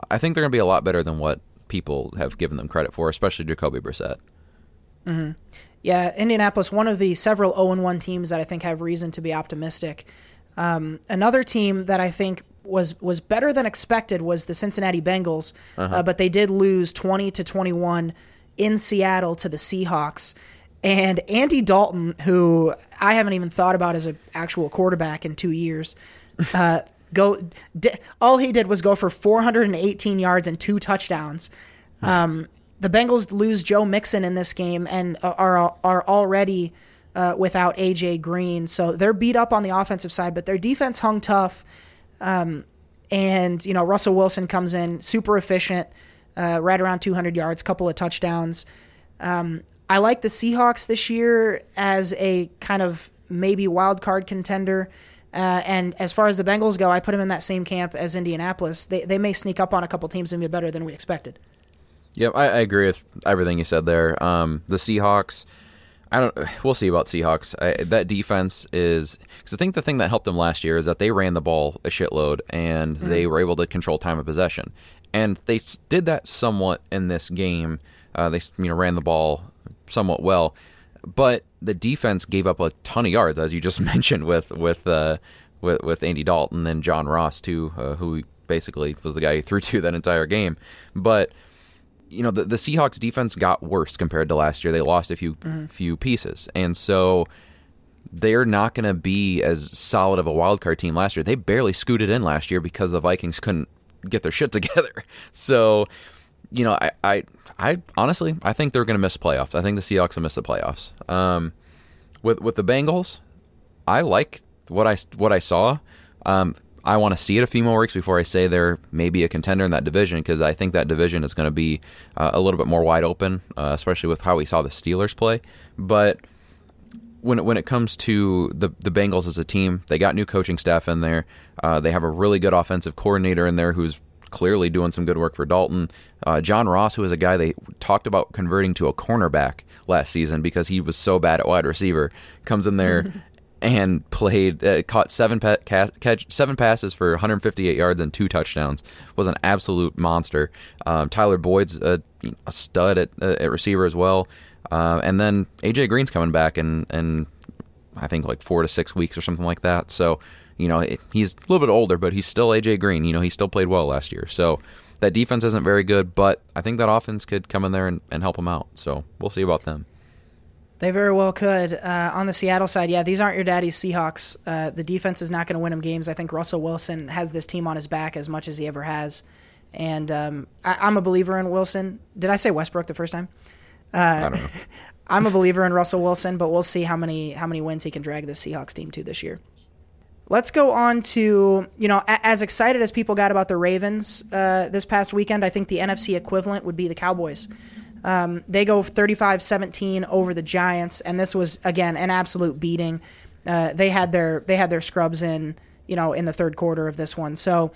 I think they're gonna be a lot better than what people have given them credit for, especially Jacoby Brissett. Yeah, Indianapolis, one of the several 0 1 teams that I think have reason to be optimistic. Um, another team that I think was was better than expected was the Cincinnati Bengals, uh, but they did lose 20 to 21 in Seattle to the Seahawks. And Andy Dalton, who I haven't even thought about as an actual quarterback in two years, uh, go di- all he did was go for 418 yards and two touchdowns. Um, the Bengals lose Joe Mixon in this game and are are already uh, without AJ Green, so they're beat up on the offensive side, but their defense hung tough. Um, and you know Russell Wilson comes in super efficient, uh, right around 200 yards, couple of touchdowns. Um, I like the Seahawks this year as a kind of maybe wild card contender. Uh, and as far as the Bengals go, I put them in that same camp as Indianapolis. They, they may sneak up on a couple teams and be better than we expected. Yep, I, I agree with everything you said there. Um, the Seahawks, I don't. We'll see about Seahawks. I, that defense is because I think the thing that helped them last year is that they ran the ball a shitload and they were able to control time of possession, and they did that somewhat in this game. Uh, they you know ran the ball somewhat well, but the defense gave up a ton of yards, as you just mentioned with with uh, with, with Andy Dalton and John Ross too, uh, who basically was the guy who threw to that entire game, but you know the, the Seahawks defense got worse compared to last year. They lost a few few pieces, and so they're not going to be as solid of a wild card team last year. They barely scooted in last year because the Vikings couldn't get their shit together. So, you know, I, I, I honestly, I think they're going to miss playoffs. I think the Seahawks will miss the playoffs. Um, with with the Bengals, I like what I what I saw. Um, I want to see it a few more weeks before I say they're maybe a contender in that division because I think that division is going to be uh, a little bit more wide open, uh, especially with how we saw the Steelers play. But when it, when it comes to the the Bengals as a team, they got new coaching staff in there. Uh, they have a really good offensive coordinator in there who's clearly doing some good work for Dalton. Uh, John Ross, who is a guy they talked about converting to a cornerback last season because he was so bad at wide receiver, comes in there and played uh, caught seven pa- catch seven passes for 158 yards and two touchdowns. Was an absolute monster. Um, Tyler Boyd's a, a stud at, uh, at receiver as well. Uh, and then AJ Green's coming back and and I think like four to six weeks or something like that. So you know he's a little bit older, but he's still AJ Green. You know he still played well last year. So that defense isn't very good, but I think that offense could come in there and, and help them out. So we'll see about them. They very well could. Uh, on the Seattle side, yeah, these aren't your daddy's Seahawks. Uh, the defense is not going to win them games. I think Russell Wilson has this team on his back as much as he ever has. And um, I, am a believer in Wilson. Did I say Westbrook the first time? Uh, I don't know. I'm a believer in Russell Wilson, but we'll see how many how many wins he can drag the Seahawks team to this year. Let's go on to you know as excited as people got about the Ravens uh, this past weekend. I think the NFC equivalent would be the Cowboys. Um, they go 35 17 over the Giants, and this was, again, an absolute beating. Uh, they had their they had their scrubs in you know in the third quarter of this one. So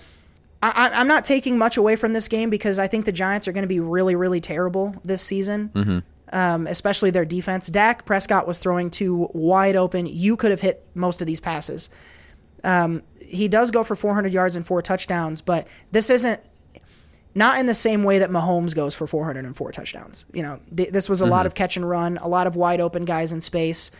I, am not taking much away from this game because I think the Giants are going to be really really terrible this season, mm-hmm. um, especially their defense. Dak Prescott was throwing two wide open. You could have hit most of these passes. Um, he does go for 400 yards and four touchdowns, but this isn't not in the same way that Mahomes goes for 404 touchdowns. You know, th- this was a mm-hmm. lot of catch and run, a lot of wide open guys in space.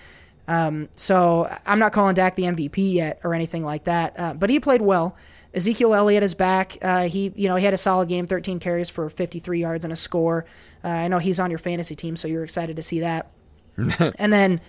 Um, so I'm not calling Dak the MVP yet or anything like that, uh, but he played well. Ezekiel Elliott is back. Uh, he, you know, he had a solid game, 13 carries for 53 yards and a score. Uh, I know he's on your fantasy team, so you're excited to see that. and then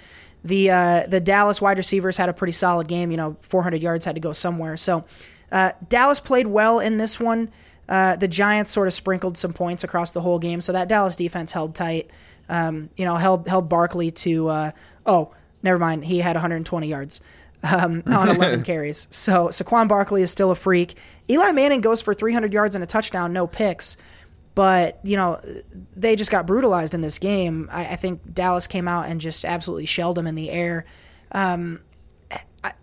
the uh, the Dallas wide receivers had a pretty solid game. You know, 400 yards had to go somewhere. So uh, Dallas played well in this one. Uh, the Giants sort of sprinkled some points across the whole game, so that Dallas defense held tight. Um, you know, held held Barkley to uh, oh, never mind, he had 120 yards um, on 11 carries. So Saquon Barkley is still a freak. Eli Manning goes for 300 yards and a touchdown, no picks. But you know, they just got brutalized in this game. I, I think Dallas came out and just absolutely shelled them in the air. Um,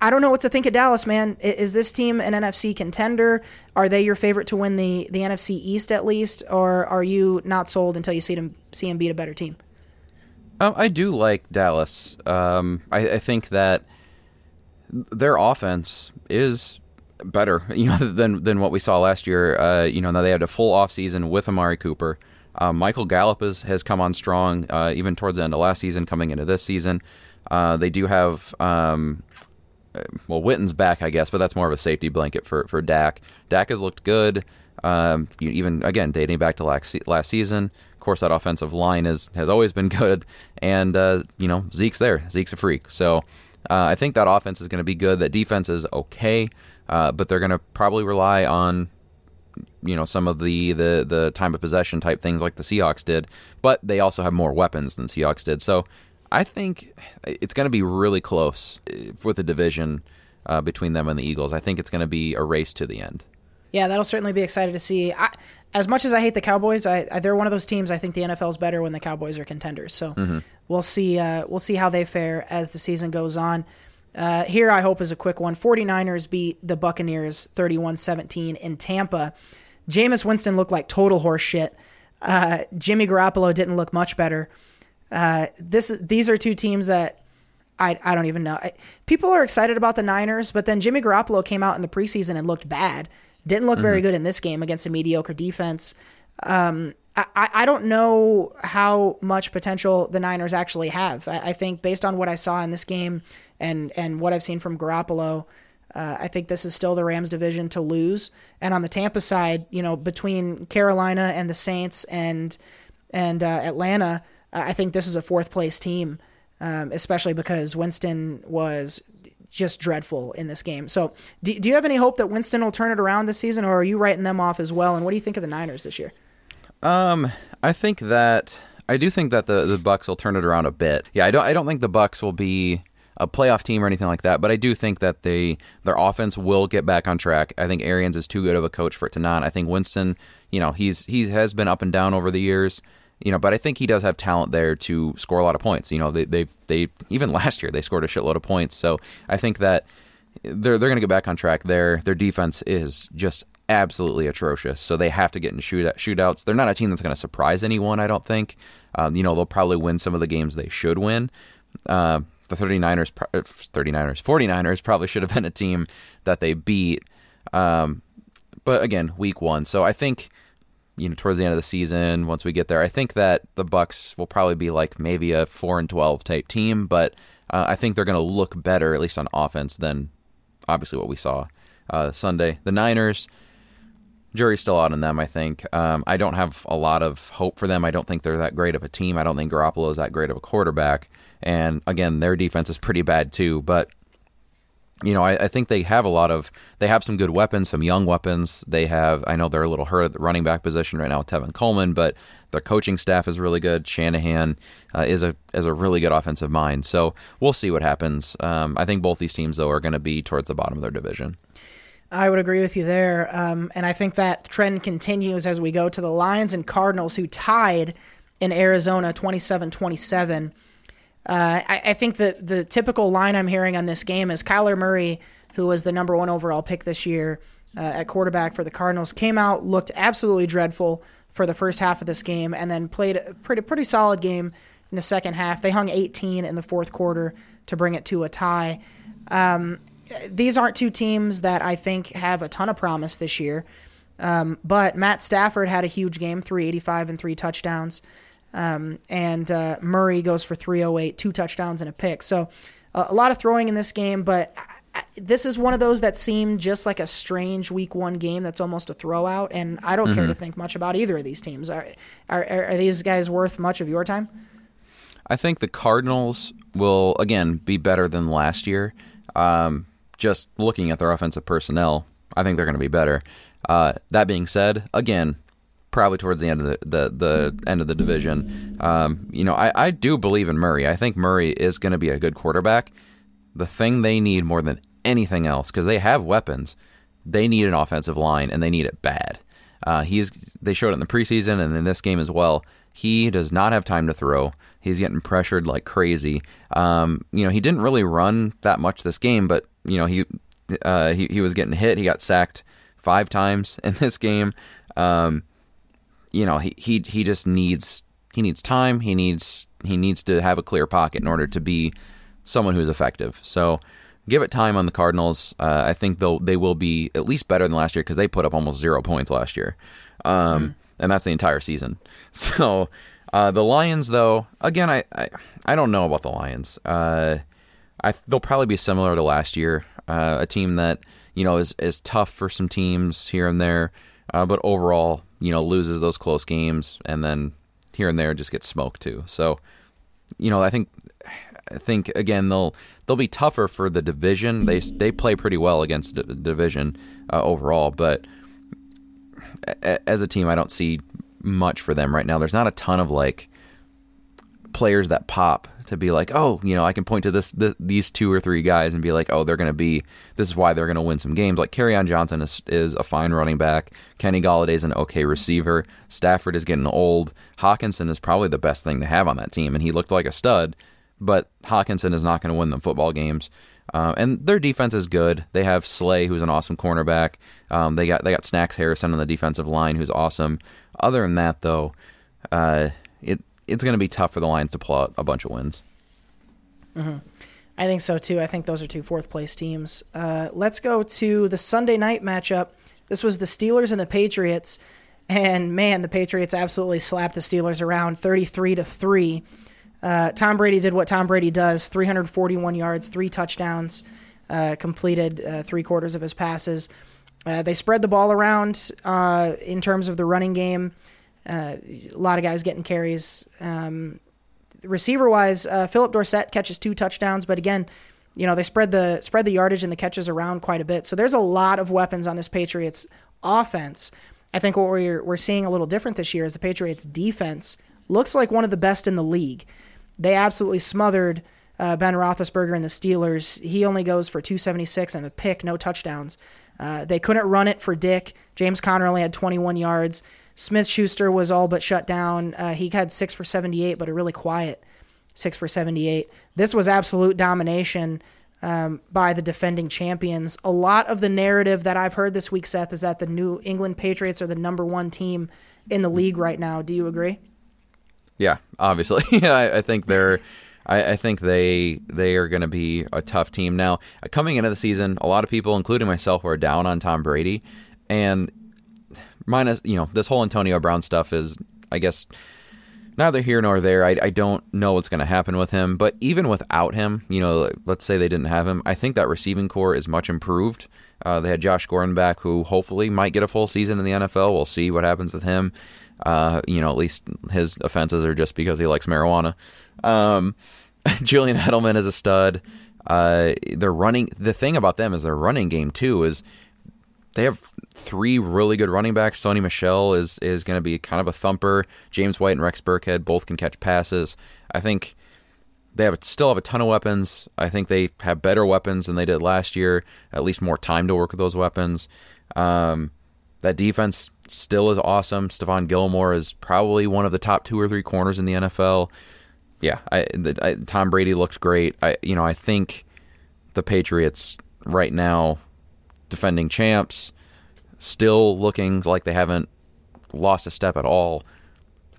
I, don't know what to think of Dallas, man. Is this team an NFC contender? Are they your favorite to win the, the NFC East at least, or are you not sold until you see them see them beat a better team? Um, I do like Dallas. Um, I, I, think that their offense is better, you know, than than what we saw last year. Uh, you know, now they had a full offseason with Amari Cooper. Uh, Michael Gallup is, has come on strong, uh, even towards the end of last season, coming into this season. Uh, they do have um, well, Witten's back, I guess, but that's more of a safety blanket for for Dak. Dak has looked good. Um, even again, dating back to last last season. Of course, that offensive line is has always been good, and uh, you know Zeke's there. Zeke's a freak. So uh, I think that offense is going to be good. That defense is okay, uh, but they're going to probably rely on you know some of the, the the time of possession type things like the Seahawks did. But they also have more weapons than Seahawks did. So I think it's going to be really close uh, with the division uh, between them and the Eagles. I think it's going to be a race to the end. Yeah, that'll certainly be excited to see. I, as much as I hate the Cowboys, I, I, they're one of those teams. I think the NFL is better when the Cowboys are contenders. So mm-hmm. we'll see. Uh, we'll see how they fare as the season goes on. Uh, here, I hope is a quick one. 49ers beat the Buccaneers 31-17 in Tampa. Jameis Winston looked like total horse shit. Uh, Jimmy Garoppolo didn't look much better. Uh, this these are two teams that I I don't even know. I, people are excited about the Niners, but then Jimmy Garoppolo came out in the preseason and looked bad. Didn't look mm-hmm. very good in this game against a mediocre defense. Um, I, I don't know how much potential the Niners actually have. I, I, think based on what I saw in this game and and what I've seen from Garoppolo, uh, I think this is still the Rams division to lose. And on the Tampa side, you know, between Carolina and the Saints and and uh, Atlanta, I think this is a fourth place team. um, especially because Winston was just dreadful in this game. So, do, do you have any hope that Winston will turn it around this season, or are you writing them off as well? And what do you think of the Niners this year? Um, I think that I do think that the the Bucs will turn it around a bit. Yeah, I don't I don't think the Bucs will be a playoff team or anything like that, but I do think that they their offense will get back on track. I think Arians is too good of a coach for it to not. I think Winston, you know, he's he has been up and down over the years. You know, but I think he does have talent there to score a lot of points. You know, they they they even last year they scored a shitload of points. So I think that they're they're going to get back on track there. Their defense is just absolutely atrocious. So they have to get in shoot shootouts. They're not a team that's going to surprise anyone. I don't think. Um, you know, they'll probably win some of the games they should win. Uh, the 39ers, 39ers, 49ers probably should have been a team that they beat. Um, but again, week one. So I think, you know, towards the end of the season, once we get there, I think that the Bucs will probably be like maybe a four and 12 type team. But uh, I think they're going to look better, at least on offense, than obviously what we saw uh, Sunday. The Niners, jury's still out on them. I think um, I don't have a lot of hope for them. I don't think they're that great of a team. I don't think Garoppolo is that great of a quarterback. And again, their defense is pretty bad too. But you know, I, I, think they have a lot of they have some good weapons, some young weapons. They have I know they're a little hurt at the running back position right now with Tevin Coleman, but their coaching staff is really good. Shanahan uh, is a is a really good offensive mind. So we'll see what happens. Um, I think both these teams though are going to be towards the bottom of their division. I would agree with you there. Um, and I think that trend continues as we go to the Lions and Cardinals, who tied in Arizona 27 27. Uh, I, I, think that the typical line I'm hearing on this game is Kyler Murray, who was the number one overall pick this year uh, at quarterback for the Cardinals, came out, looked absolutely dreadful for the first half of this game, and then played a pretty, pretty solid game in the second half. They hung 18 in the fourth quarter to bring it to a tie. Um, these aren't two teams that I think have a ton of promise this year. Um, but Matt Stafford had a huge game, 385 and three touchdowns. Um, and uh, Murray goes for 308, two touchdowns and a pick. So uh, a lot of throwing in this game, but I, this is one of those that seemed just like a strange week one game that's almost a throwout. And I don't mm-hmm. care to think much about either of these teams. Are, are, are these guys worth much of your time? I think the Cardinals will, again, be better than last year. Um, just looking at their offensive personnel, I think they're going to be better. Uh, that being said, again, probably towards the end of the the, the end of the division, um, you know, I, I do believe in Murray. I think Murray is going to be a good quarterback. The thing they need more than anything else, because they have weapons, they need an offensive line and they need it bad. Uh, he's they showed it in the preseason and in this game as well. He does not have time to throw. He's getting pressured like crazy. Um, you know, he didn't really run that much this game, but you know, he uh, he he was getting hit. He got sacked five times in this game. Um, you know, he he he just needs he needs time. He needs he needs to have a clear pocket in order to be someone who's effective. So give it time on the Cardinals. Uh, I think they'll they will be at least better than last year because they put up almost zero points last year, um, mm-hmm. and that's the entire season. So uh, the Lions, though, again, I, I, I don't know about the Lions. Uh, I they'll probably be similar to last year, uh, a team that you know is is tough for some teams here and there, uh, but overall, you know, loses those close games and then here and there just gets smoked too. So, you know, I think I think again they'll they'll be tougher for the division. They they play pretty well against the division uh, overall, but as a team, I don't see much for them right now. There's not a ton of like players that pop to be like, oh, you know, I can point to this, this these two or three guys and be like, oh, they're going to be this is why they're going to win some games. Like Kerryon Johnson is is a fine running back. Kenny Golladay's an okay receiver. Stafford is getting old. Hockenson is probably the best thing to have on that team, and he looked like a stud. But Hockenson is not going to win them football games. Uh, and their defense is good. They have Slay, who's an awesome cornerback. Um, they got they got Snacks Harrison on the defensive line, who's awesome. Other than that, though, uh, it it's going to be tough for the Lions to pull out a bunch of wins. Mm-hmm. I think so too. I think those are two fourth place teams. Uh, let's go to the Sunday night matchup. This was the Steelers and the Patriots, and man, the Patriots absolutely slapped the Steelers around, thirty-three to three. Uh, Tom Brady did what Tom Brady does: 341 yards, three touchdowns, uh, completed uh, three quarters of his passes. Uh, they spread the ball around uh, in terms of the running game. Uh, a lot of guys getting carries. Um, receiver wise, uh, Phillip Dorsett catches two touchdowns, but again, you know they spread the spread the yardage and the catches around quite a bit. So there's a lot of weapons on this Patriots offense. I think what we're we're seeing a little different this year is the Patriots defense looks like one of the best in the league. They absolutely smothered uh, Ben Roethlisberger and the Steelers. He only goes for 276 and a pick, no touchdowns. Uh, they couldn't run it for Dick. James Conner only had 21 yards. Smith Schuster was all but shut down. Uh, he had six for 78, but a really quiet six for 78. This was absolute domination um, by the defending champions. A lot of the narrative that I've heard this week, Seth, is that the New England Patriots are the number one team in the league right now. Do you agree? Yeah, obviously. I, I think they're. I, think they they are going to be a tough team now. Coming into the season, a lot of people, including myself, were down on Tom Brady, and minus you know this whole Antonio Brown stuff is, I guess, neither here nor there. I, I don't know what's going to happen with him, but even without him, you know, let's say they didn't have him, I think that receiving corps is much improved. Uh, they had Josh Gordon back, who hopefully might get a full season in the NFL. We'll see what happens with him. Uh, you know, at least his offenses are just because he likes marijuana. Um, Julian Edelman is a stud. Uh, they're running. The thing about them is their running game too is they have three really good running backs. Sony Michel is is going to be kind of a thumper. James White and Rex Burkhead both can catch passes. I think they have still have a ton of weapons. I think they have better weapons than they did last year. At least more time to work with those weapons. Um, that defense still is awesome. Stephon Gilmore is probably one of the top two or three corners in the NFL. Yeah, I, I, Tom Brady looked great. I you know I think the Patriots right now defending champs, still looking like they haven't lost a step at all.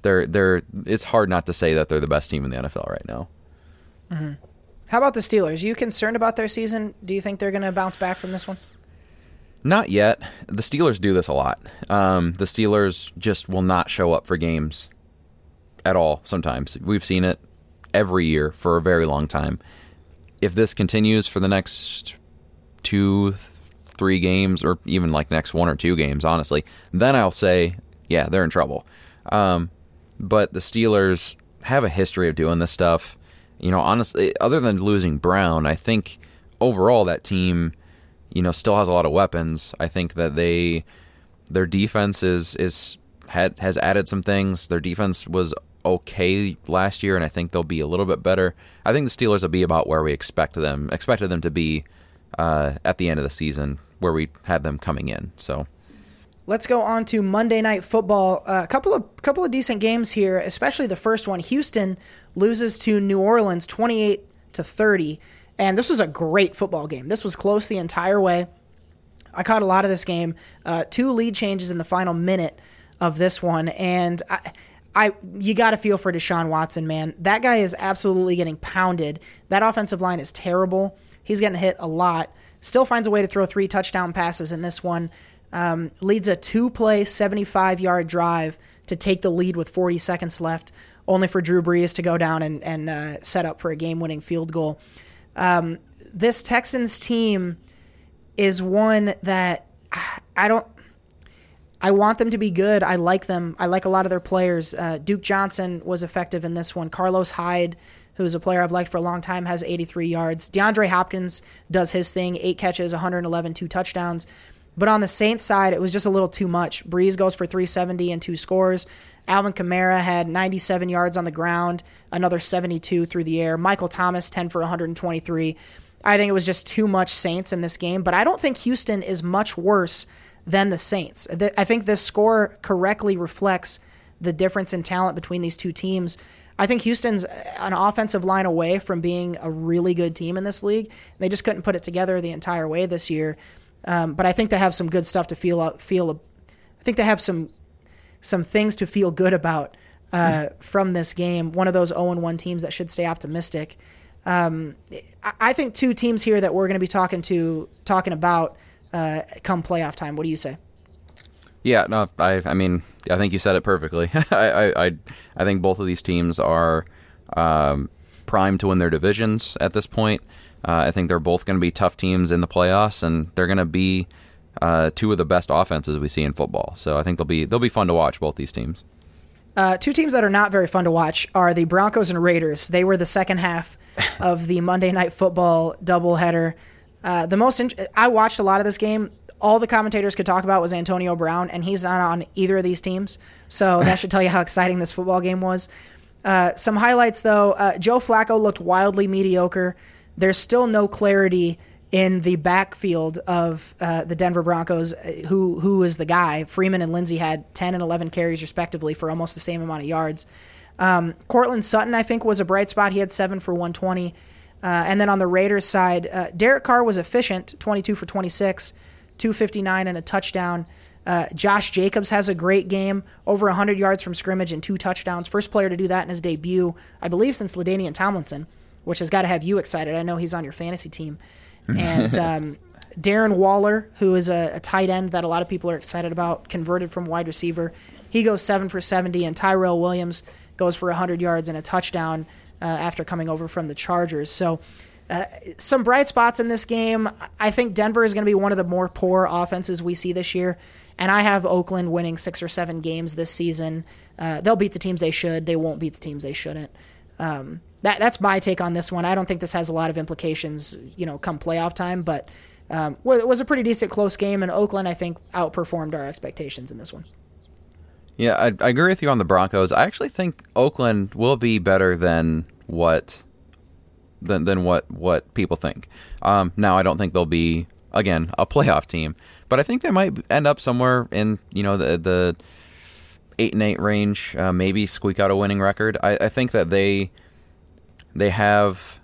They're they're it's hard not to say that they're the best team in the NFL right now. Mm-hmm. How about the Steelers? Are you concerned about their season? Do you think they're going to bounce back from this one? Not yet. The Steelers do this a lot. Um, the Steelers just will not show up for games at all. Sometimes we've seen it every year for a very long time. If this continues for the next two, three games, or even like next one or two games, honestly, then I'll say, yeah, they're in trouble. Um, but the Steelers have a history of doing this stuff. You know, honestly, other than losing Brown, I think overall that team, you know, still has a lot of weapons. I think that they their defense is is had has added some things. Their defense was okay last year, and I think they'll be a little bit better. I think the Steelers will be about where we expect them expected them to be uh, at the end of the season where we had them coming in. So let's go on to Monday Night Football. A uh, couple of couple of decent games here, especially the first one. Houston loses to New Orleans, twenty eight to thirty, and this was a great football game. This was close the entire way. I caught a lot of this game. Uh, two lead changes in the final minute of this one, and I. I, you got to feel for Deshaun Watson, man. That guy is absolutely getting pounded. That offensive line is terrible. He's getting hit a lot. Still finds a way to throw three touchdown passes in this one. Um, leads a two play, 75 yard drive to take the lead with 40 seconds left, only for Drew Brees to go down and, and uh, set up for a game winning field goal. Um, this Texans team is one that I don't. I want them to be good. I like them. I like a lot of their players. Uh, Duke Johnson was effective in this one. Carlos Hyde who's a player I've liked for a long time, has 83 yards. DeAndre Hopkins does his thing, eight catches, 111, two touchdowns. But on the Saints side, it was just a little too much. Brees goes for 370 and two scores. Alvin Kamara had 97 yards on the ground, another 72 through the air. Michael Thomas, 10 for 123. I think it was just too much Saints in this game, but I don't think Houston is much worse than the Saints. I think this score correctly reflects the difference in talent between these two teams. I think Houston's an offensive line away from being a really good team in this league. They just couldn't put it together the entire way this year. Um, but I think they have some good stuff to feel feel. I think they have some some things to feel good about uh, from this game. One of those 0 1 teams that should stay optimistic. Um, I think two teams here that we're going to be talking to talking about uh, come playoff time. What do you say? Yeah, no, I, I mean, I think you said it perfectly. I, I, I think both of these teams are um, primed to win their divisions at this point. Uh, I think they're both going to be tough teams in the playoffs, and they're going to be uh, two of the best offenses we see in football. So I think they'll be they'll be fun to watch both these teams. Uh, two teams that are not very fun to watch are the Broncos and Raiders. They were the second half of the Monday Night Football doubleheader. Uh, the most int- I watched a lot of this game. All the commentators could talk about was Antonio Brown, and he's not on either of these teams. So that should tell you how exciting this football game was. Uh, some highlights, though. Uh, Joe Flacco looked wildly mediocre. There's still no clarity in the backfield of uh, the Denver Broncos. uh, Who who is the guy? Freeman and Lindsay had 10 and 11 carries respectively for almost the same amount of yards. Um, Courtland Sutton, I think, was a bright spot. He had seven for 120. Uh, and then on the Raiders side, uh, Derek Carr was efficient, 22 for 26, 259 and a touchdown. Uh, Josh Jacobs has a great game, over 100 yards from scrimmage and two touchdowns. First player to do that in his debut, I believe, since Ladainian Tomlinson, which has got to have you excited. I know he's on your fantasy team. And um, Darren Waller, who is a, a tight end that a lot of people are excited about, converted from wide receiver. He goes seven for 70, and Tyrell Williams goes for 100 yards and a touchdown uh, after coming over from the Chargers. So, some bright spots in this game. I think Denver is going to be one of the more poor offenses we see this year, and I have Oakland winning six or seven games this season. Uh, they'll beat the teams they should. They won't beat the teams they shouldn't. Um, that that's my take on this one. I don't think this has a lot of implications, you know, come playoff time, but um, it was a pretty decent close game, and Oakland I think outperformed our expectations in this one. Yeah, I, I agree with you on the Broncos. I actually think Oakland will be better than what than than what what people think. Um, now, I don't think they'll be again a playoff team, but I think they might end up somewhere in you know the the eight and eight range, uh, maybe squeak out a winning record. I, I think that they they have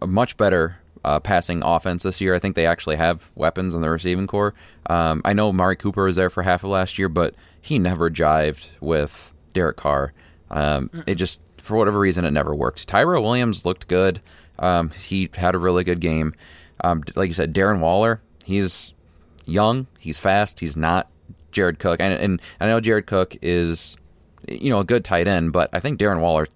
a much better uh, passing offense this year. I think they actually have weapons in the receiving corps. Um, I know Mari Cooper was there for half of last year, but he never jived with Derek Carr. Um, it just, for whatever reason, it never worked. Tyra Williams looked good. Um, he had a really good game. Um, like you said, Darren Waller, he's young, he's fast, he's not Jared Cook. And, and I know Jared Cook is, you know, a good tight end, but I think Darren Waller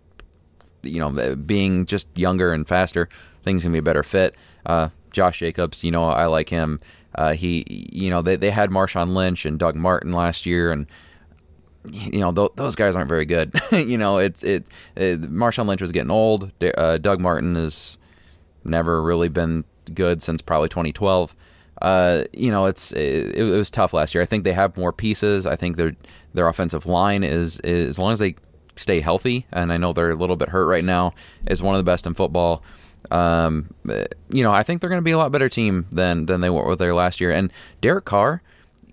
you know, being just younger and faster, things can be a better fit. Uh, Josh Jacobs, you know, I like him. Uh, he, you know, they, they had Marshawn Lynch and Doug Martin last year, and you know th- those guys aren't very good. you know, it's it, it. Marshawn Lynch was getting old. Uh, Doug Martin has never really been good since probably 2012. Uh, you know, it's it, it was tough last year. I think they have more pieces. I think their their offensive line is, is as long as they stay healthy, and I know they're a little bit hurt right now, is one of the best in football. Um, you know, I think they're going to be a lot better team than than they were there last year. And Derek Carr,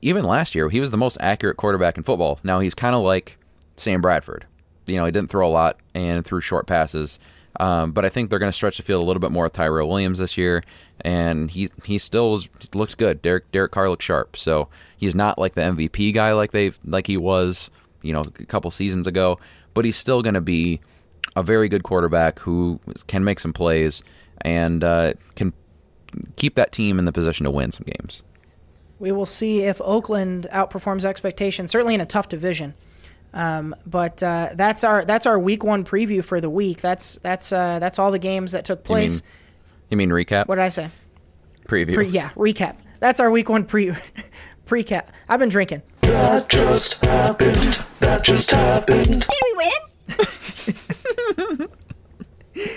even last year, he was the most accurate quarterback in football. Now he's kind of like Sam Bradford. You know, he didn't throw a lot and threw short passes. Um, but I think they're going to stretch the field a little bit more with Tyrell Williams this year, and he he still looks good. Derek Derek Carr looks sharp, so he's not like the MVP guy like they like he was, you know, a couple seasons ago. But he's still going to be a very good quarterback who can make some plays and uh, can keep that team in the position to win some games. We will see if Oakland outperforms expectations. Certainly in a tough division. Um, but uh, that's our that's our week one preview for the week. That's that's uh, that's all the games that took You mean, place. you mean recap? what did I say? Preview. Pre, yeah, recap. That's our week one pre precap. I've been drinking. That just happened. That just happened. Did we win?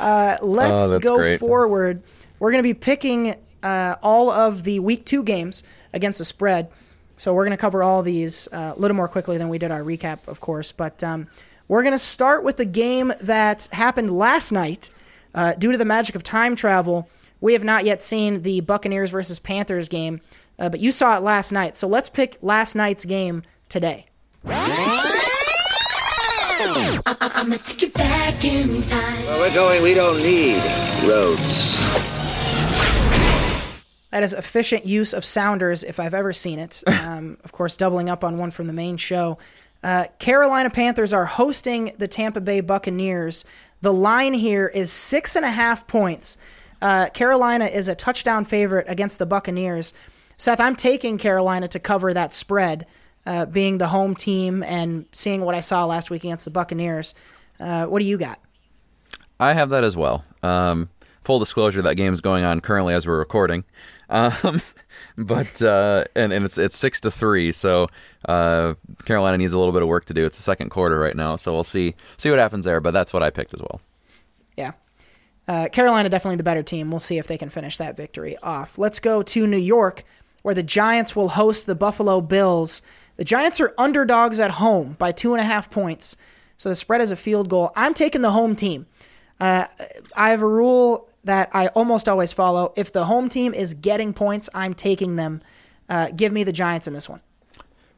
Let's Oh, go great. forward. We're going to be picking uh, all of the week two games against the spread. So we're going to cover all these uh, a little more quickly than we did our recap, of course. But um, we're going to start with the game that happened last night. Uh, due to the magic of time travel, we have not yet seen the Buccaneers versus Panthers game, uh, but you saw it last night. So let's pick last night's game today. I'ma take you back in time. Where we're going, we don't need roads. That is efficient use of sounders if I've ever seen it. Um, of course, doubling up on one from the main show. Uh, Carolina Panthers are hosting the Tampa Bay Buccaneers. The line here is six and a half points. Uh, Carolina is a touchdown favorite against the Buccaneers. Seth, I'm taking Carolina to cover that spread, uh, being the home team and seeing what I saw last week against the Buccaneers. Uh, what do you got? I have that as well. Um, full disclosure, that game is going on currently as we're recording. Um, but uh, and and it's it's six to three, so uh, Carolina needs a little bit of work to do. It's the second quarter right now, so we'll see see what happens there. But that's what I picked as well. Yeah. Uh, Carolina definitely the better team. We'll see if they can finish that victory off. Let's go to New York, where the Giants will host the Buffalo Bills. The Giants are underdogs at home by two and a half points, so the spread is a field goal. I'm taking the home team. Uh, I have a rule that I almost always follow. If the home team is getting points, I'm taking them. Uh, give me the Giants in this one.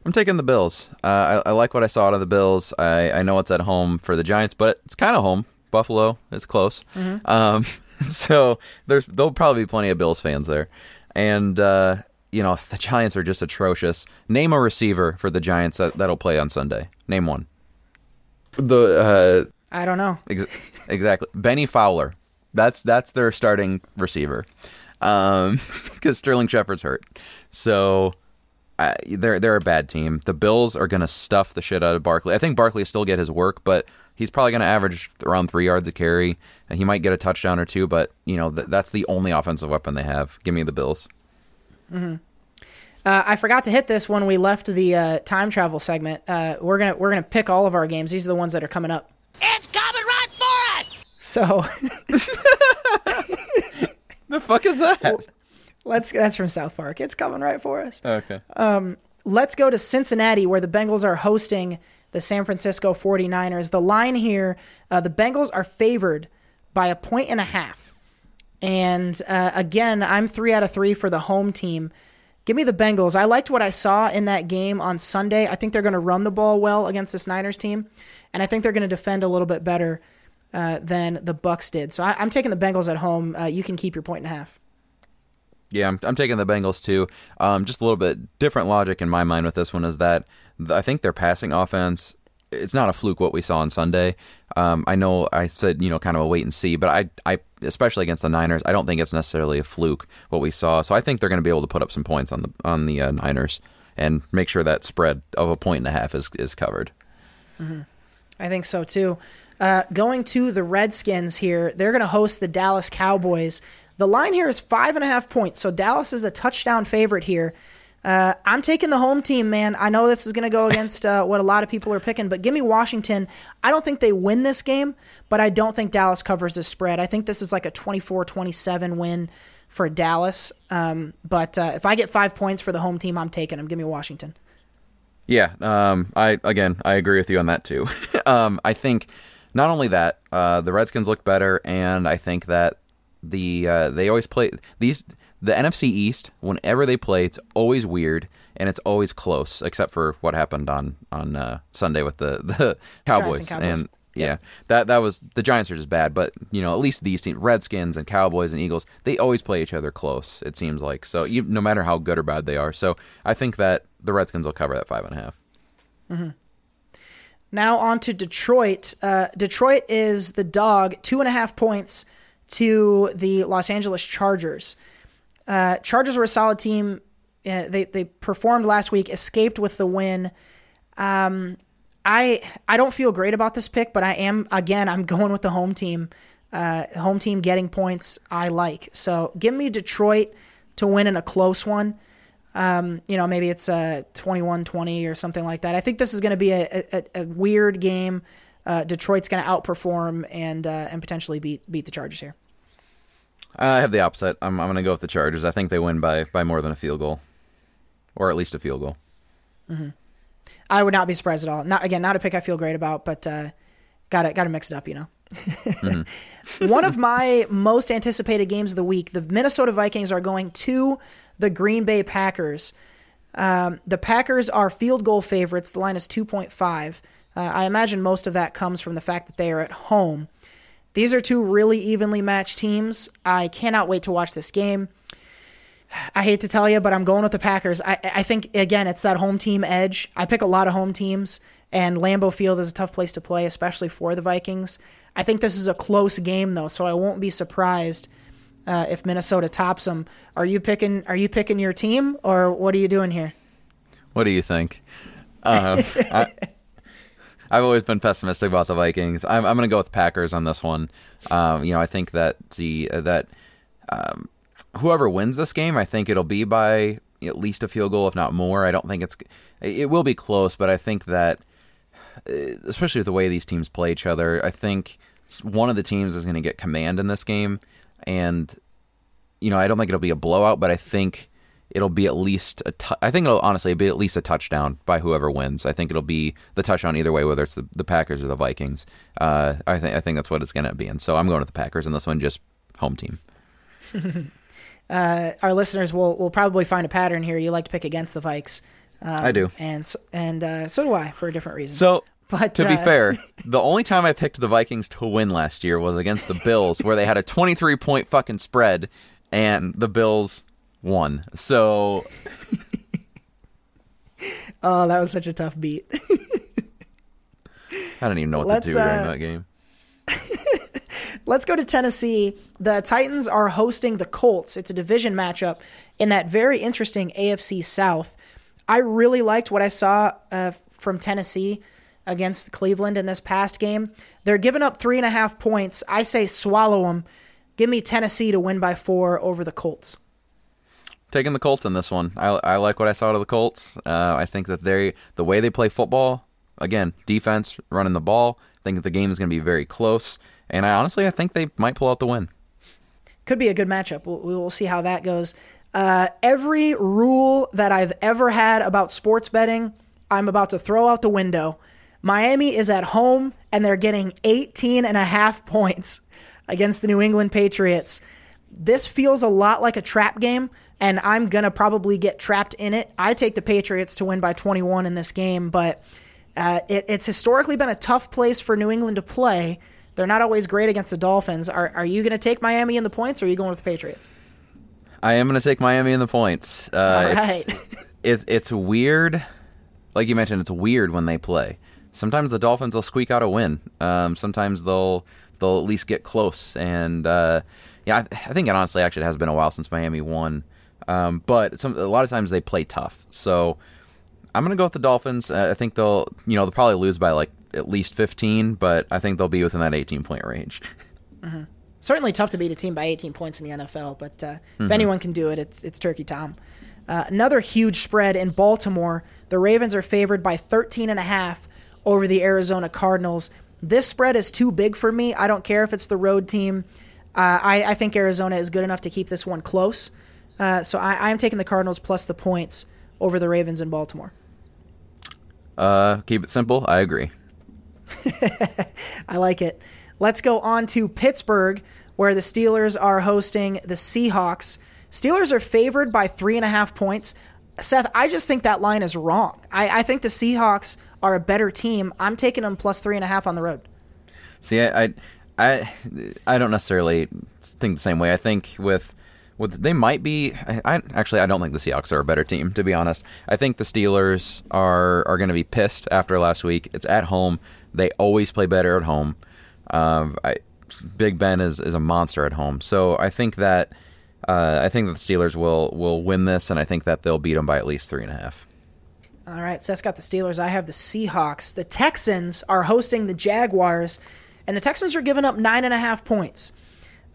I'm taking the Bills. Uh, I, I, like what I saw out of the Bills. I, I know it's at home for the Giants, but it's kind of home. Buffalo, it's close. Mm-hmm. Um, so there's there'll probably be plenty of Bills fans there, and uh, you know the Giants are just atrocious. Name a receiver for the Giants that, that'll play on Sunday. Name one. The uh, I don't know ex- exactly. Bennie Fowler. That's that's their starting receiver, because um, Sterling Shepard's hurt. So uh, they're they're a bad team. The Bills are going to stuff the shit out of Barkley. I think Barkley still get his work, but he's probably going to average around three yards a carry, and he might get a touchdown or two. But you know th- that's the only offensive weapon they have. Give me the Bills. Mm-hmm. Uh, I forgot to hit this when we left the uh, time travel segment. Uh, we're gonna we're gonna pick all of our games. These are the ones that are coming up. It's coming right for us. So. the fuck is that? Let's. That's from South Park. It's coming right for us. Okay. Um, let's go to Cincinnati, where the Bengals are hosting the San Francisco 49ers. The line here, uh, the Bengals are favored by a point and a half. And uh, again, I'm three out of three for the home team. Give me the Bengals. I liked what I saw in that game on Sunday. I think they're going to run the ball well against this Niners team, and I think they're going to defend a little bit better uh, than the Bucs did. So I, am taking the Bengals at home. Uh, you can keep your point and a half. Yeah, I'm, I'm taking the Bengals too. Um, just a little bit different logic in my mind with this one is that I think their passing offense. It's not a fluke what we saw on Sunday. Um, I know I said you know kind of a wait and see, but I I especially against the Niners, I don't think it's necessarily a fluke what we saw. So I think they're going to be able to put up some points on the on the uh, Niners and make sure that spread of a point and a half is is covered. Mm-hmm. I think so too. Uh, going to the Redskins here, they're going to host the Dallas Cowboys. The line here is five and a half points, so Dallas is a touchdown favorite here. Uh, I'm taking the home team, man. I know this is going to go against uh, what a lot of people are picking, but give me Washington. I don't think they win this game, but I don't think Dallas covers the spread. I think this is like a 24 27 win for Dallas. Um, but uh, if I get five points for the home team, I'm taking them. Give me Washington. Yeah, um, I again I agree with you on that too. um, I think not only that uh, the Redskins look better, and I think that the uh, they always play these the NFC East. Whenever they play, it's always weird and it's always close, except for what happened on on uh, Sunday with the the Cowboys. and, Cowboys. and yeah, that that was the Giants are just bad, but you know at least these teams, Redskins and Cowboys and Eagles, they always play each other close. It seems like so, even, no matter how good or bad they are. So I think that the Redskins will cover that five and a half. Mm-hmm. Now on to Detroit. Uh, Detroit is the dog, two and a half points to the Los Angeles Chargers. Uh, Chargers were a solid team. Uh, they they performed last week, escaped with the win. Um, I I don't feel great about this pick, but I am again I'm going with the home team. Uh, home team getting points I like. So give me Detroit to win in a close one. Um, you know, maybe it's a 21-20 or something like that. I think this is going to be a, a, a, weird game. Uh, Detroit's going to outperform and uh, and potentially beat beat the Chargers here. I have the opposite. I'm I'm going to go with the Chargers. I think they win by by more than a field goal, or at least a field goal. Mm-hmm. I would not be surprised at all. Not again, not a pick I feel great about, but got to got to mix it up, you know. mm-hmm. One of my most anticipated games of the week: the Minnesota Vikings are going to the Green Bay Packers. Um, the Packers are field goal favorites. The line is two point five. Uh, I imagine most of that comes from the fact that they are at home. These are two really evenly matched teams. I cannot wait to watch this game. I hate to tell you, but I'm going with the Packers. I, I think, again, it's that home team edge. I pick a lot of home teams, and Lambeau Field is a tough place to play, especially for the Vikings. I think this is a close game, though, so I won't be surprised uh, if Minnesota tops them. Are you picking? Are you picking your team, or what are you doing here? What do you think? Uh, I've always been pessimistic about the Vikings. I'm, I'm going to go with Packers on this one. Um, you know, I think that the uh, that um, whoever wins this game, I think it'll be by at least a field goal, if not more. I don't think it's it will be close, but I think that uh, especially with the way these teams play each other, I think one of the teams is going to get command in this game, and you know I don't think it'll be a blowout, but I think it'll be at least a. Tu- I think it'll honestly be at least a touchdown by whoever wins. I think it'll be the touchdown either way, whether it's the, the Packers or the Vikings. Uh, I think I think that's what it's going to be, and so I'm going with the Packers in this one, just home team. uh, our listeners will will probably find a pattern here. You like to pick against the Vikes. Um, I do, and so, and uh, so do I for a different reason. So, but to uh, be fair, the only time I picked the Vikings to win last year was against the Bills, where they had a 23 point fucking spread, and the Bills won. So, oh, that was such a tough beat. I don't even know what Let's, to do during uh, that game. Let's go to Tennessee. The Titans are hosting the Colts. It's a division matchup in that very interesting AFC South. I really liked what I saw uh, from Tennessee against Cleveland in this past game. They're giving up three and a half points. I say swallow them. Give me Tennessee to win by four over the Colts. Taking the Colts in this one. I, I like what I saw of the Colts. Uh, I think that they the way they play football, again, defense, running the ball. I think that the game is going to be very close, and I honestly I think they might pull out the win. Could be a good matchup. We'll, we'll see how that goes. Uh, every rule that I've ever had about sports betting, I'm about to throw out the window. Miami is at home and they're getting 18 and a half points against the New England Patriots. This feels a lot like a trap game, and I'm going to probably get trapped in it. I take the Patriots to win by 21 in this game, but uh, it, it's historically been a tough place for New England to play. They're not always great against the Dolphins. Are, are you going to take Miami in the points, or are you going with the Patriots? I am going to take Miami in the points. Uh, All right. It's, it's, it's weird. Like you mentioned, it's weird when they play. Sometimes the Dolphins will squeak out a win. Um, sometimes they'll they'll at least get close. And uh, yeah, I, I think it honestly actually has been a while since Miami won. Um, but some, a lot of times they play tough. So I'm going to go with the Dolphins. Uh, I think they'll you know they'll probably lose by like at least 15, but I think they'll be within that 18 point range. Mm-hmm. Certainly tough to beat a team by 18 points in the NFL, but uh, mm-hmm. if anyone can do it, it's it's Turkey Tom. Uh, another huge spread in Baltimore. The Ravens are favored by 13 and a half over the Arizona Cardinals. This spread is too big for me. I don't care if it's the road team. Uh, I, I, think Arizona is good enough to keep this one close. Uh, so I, am taking the Cardinals plus the points over the Ravens in Baltimore. Uh, keep it simple. I agree. I like it. Let's go on to Pittsburgh, where the Steelers are hosting the Seahawks. Steelers are favored by three and a half points. Seth, I just think that line is wrong. I, I think the Seahawks are a better team. I'm taking them plus three and a half on the road. See, I, I, I, I don't necessarily think the same way. I think with with they might be. I, I, actually I don't think the Seahawks are a better team to be honest. I think the Steelers are are going to be pissed after last week. It's at home. They always play better at home. Um, I, Big Ben is is a monster at home. So I think that uh, I think that the Steelers will will win this, and I think that they'll beat them by at least three and a half. All right, Seth's got the Steelers. I have the Seahawks. The Texans are hosting the Jaguars, and the Texans are giving up nine and a half points.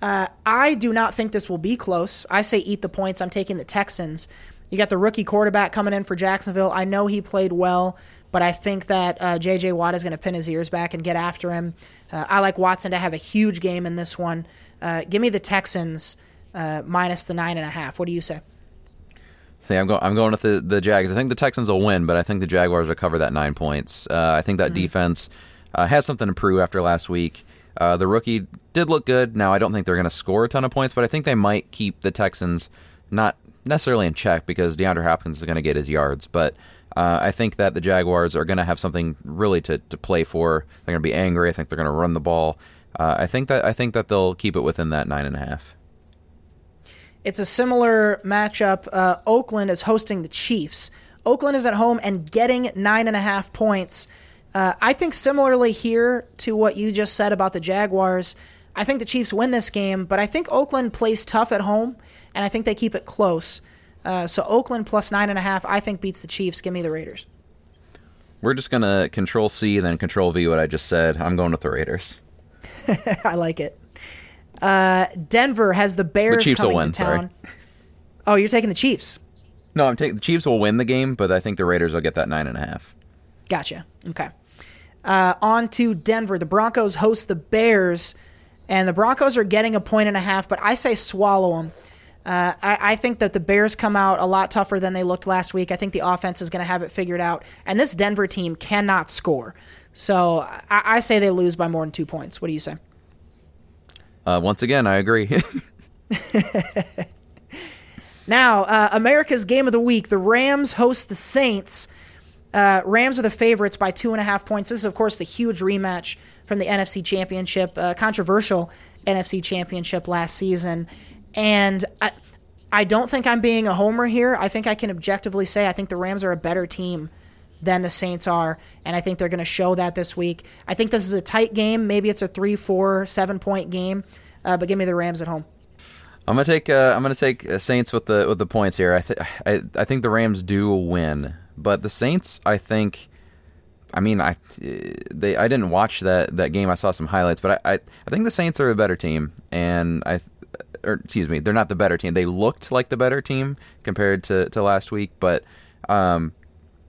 Uh, I do not think this will be close. I say eat the points. I'm taking the Texans. You got the rookie quarterback coming in for Jacksonville. I know he played well, but I think that uh, J.J. Watt is going to pin his ears back and get after him. Uh, I like Watson to have a huge game in this one. Uh, give me the Texans uh, minus the nine and a half. What do you say? See, I'm going. I'm going with the the Jags. I think the Texans will win, but I think the Jaguars will cover that nine points. Uh, I think that mm-hmm. defense uh, has something to prove after last week. Uh, the rookie did look good. Now I don't think they're going to score a ton of points, but I think they might keep the Texans not necessarily in check because DeAndre Hopkins is going to get his yards. But uh, I think that the Jaguars are going to have something really to, to play for. They're going to be angry. I think they're going to run the ball. Uh, I think that I think that they'll keep it within that nine and a half. It's a similar matchup. Uh, Oakland is hosting the Chiefs. Oakland is at home and getting nine and a half points. Uh, I think similarly here to what you just said about the Jaguars. I think the Chiefs win this game, but I think Oakland plays tough at home, and I think they keep it close. Uh, so Oakland plus nine and a half, I think beats the Chiefs. Give me the Raiders. We're just gonna control C then control V what I just said. I'm going with the Raiders. I like it. Uh, Denver has the Bears The Chiefs will win, to sorry. Oh, you're taking the Chiefs. No, I'm taking the Chiefs will win the game, but I think the Raiders will get that nine and a half. Gotcha. Okay. Uh, on to Denver. The Broncos host the Bears, and the Broncos are getting a point and a half, but I say swallow them. Uh, I, I think that the Bears come out a lot tougher than they looked last week. I think the offense is going to have it figured out, and this Denver team cannot score. So I, I say they lose by more than two points. What do you say? Uh, once again, I agree. Now, uh, America's game of the week: the Rams host the Saints. Uh, Rams are the favorites by two and a half points. This is, of course, the huge rematch from the NFC Championship, uh, controversial NFC Championship last season. And I, I don't think I'm being a homer here. I think I can objectively say I think the Rams are a better team than the Saints are, and I think they're going to show that this week. I think this is a tight game. Maybe it's a three, four, seven point game, uh, but give me the Rams at home. I'm gonna take uh, I'm gonna take uh, Saints with the with the points here. I, th- I I think the Rams do win, but the Saints, I think. I mean, I they I didn't watch that, that game. I saw some highlights, but I, I, I think the Saints are a better team, and I, or excuse me, they're not the better team. They looked like the better team compared to, to last week, but um,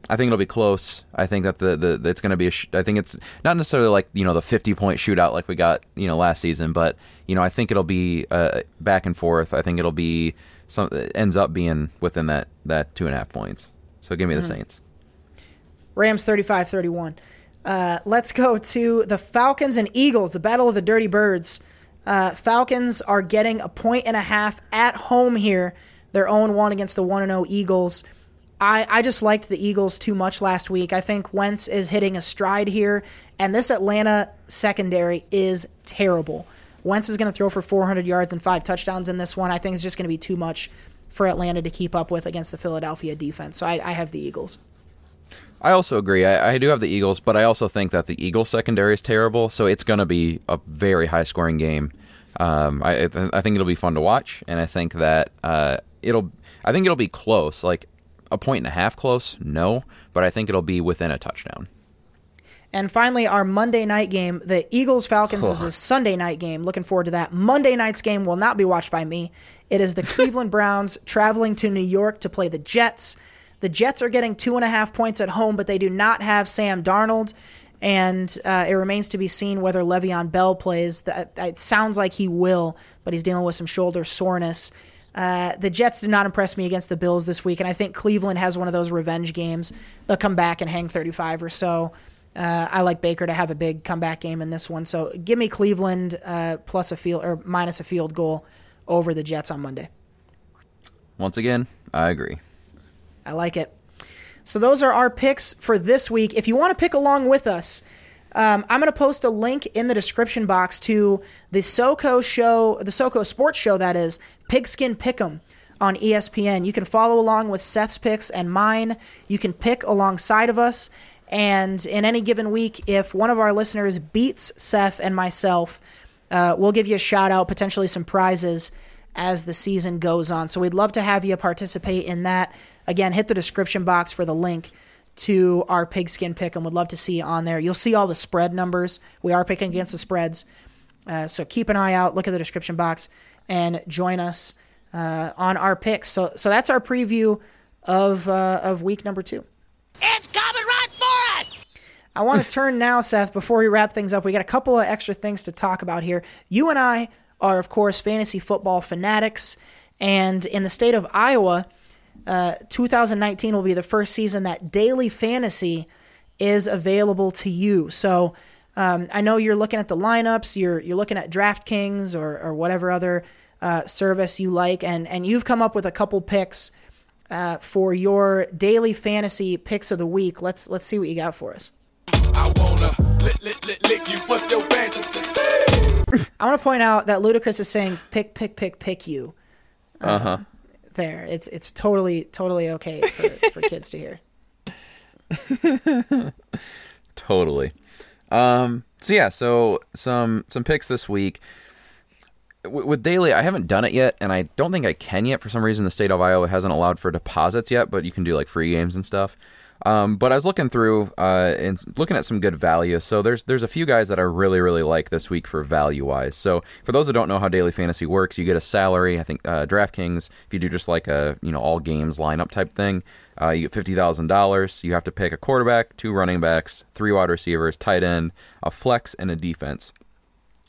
I think it'll be close. I think that the, the it's going to be a. Sh- I think it's not necessarily like you know the fifty point shootout like we got you know last season, but you know I think it'll be uh, back and forth. I think it'll be some it ends up being within that that two and a half points. So give me the Saints. Rams 35 31. Uh, let's go to the Falcons and Eagles, the Battle of the Dirty Birds. Uh, Falcons are getting a point and a half at home here. Their own one against the 1 0 Eagles. I, I just liked the Eagles too much last week. I think Wentz is hitting a stride here, and this Atlanta secondary is terrible. Wentz is going to throw for 400 yards and five touchdowns in this one. I think it's just going to be too much for Atlanta to keep up with against the Philadelphia defense. So I, I have the Eagles. I also agree. I, I do have the Eagles, but I also think that the Eagles secondary is terrible, so it's going to be a very high scoring game. Um, I I think it'll be fun to watch, and I think that uh, it'll I think it'll be close, like a point and a half close. No, but I think it'll be within a touchdown. And finally, our Monday night game, the Eagles Falcons is a Sunday night game. Looking forward to that. Monday night's game will not be watched by me. It is the Cleveland Browns traveling to New York to play the Jets. The Jets are getting two and a half points at home, but they do not have Sam Darnold. And uh, it remains to be seen whether Le'Veon Bell plays. That It sounds like he will, but he's dealing with some shoulder soreness. Uh, the Jets did not impress me against the Bills this week, and I think Cleveland has one of those revenge games. They'll come back and hang 35 or so. Uh, I like Baker to have a big comeback game in this one, so give me Cleveland uh, plus a field or minus a field goal over the Jets on Monday. Once again, I agree. I like it. So those are our picks for this week. If you want to pick along with us, um, I'm going to post a link in the description box to the SoCo show, the SoCo Sports Show, that is Pigskin Pick'em on ESPN. You can follow along with Seth's picks and mine. You can pick alongside of us. And in any given week, if one of our listeners beats Seth and myself, uh, we'll give you a shout out, potentially some prizes as the season goes on. So we'd love to have you participate in that. Again, hit the description box for the link to our pigskin pick'em would love to see you on there. You'll see all the spread numbers. We are picking against the spreads. Uh, so keep an eye out, look at the description box, and join us uh, on our picks. So so that's our preview of uh, of week number two. It's coming right for us! I want to turn now, Seth, before we wrap things up. We got a couple of extra things to talk about here. You and I are, of course, fantasy football fanatics. And in the state of Iowa, uh, 2019 will be the first season that daily fantasy is available to you. So um, I know you're looking at the lineups, you're, you're looking at DraftKings or, or whatever other uh, service you like, and, and you've come up with a couple picks uh, for your daily fantasy picks of the week. Let's let's see what you got for us. I wanna lick, lick, lick, you. What's your fantasy? I want to point out that Ludacris is saying "pick, pick, pick, pick you." Uh huh. There, it's it's totally totally okay for, for kids to hear. Totally. Um, so yeah, so some some picks this week. W- with daily, I haven't done it yet, and I don't think I can yet. For some reason, the state of Iowa hasn't allowed for deposits yet, but you can do like free games and stuff. Um, but I was looking through uh, and looking at some good value. So there's there's a few guys that I really really like this week for value wise. So for those that don't know how daily fantasy works, you get a salary. I think uh, DraftKings, if you do just like a you know all games lineup type thing, uh, you get fifty thousand dollars. You have to pick a quarterback, two running backs, three wide receivers, tight end, a flex, and a defense.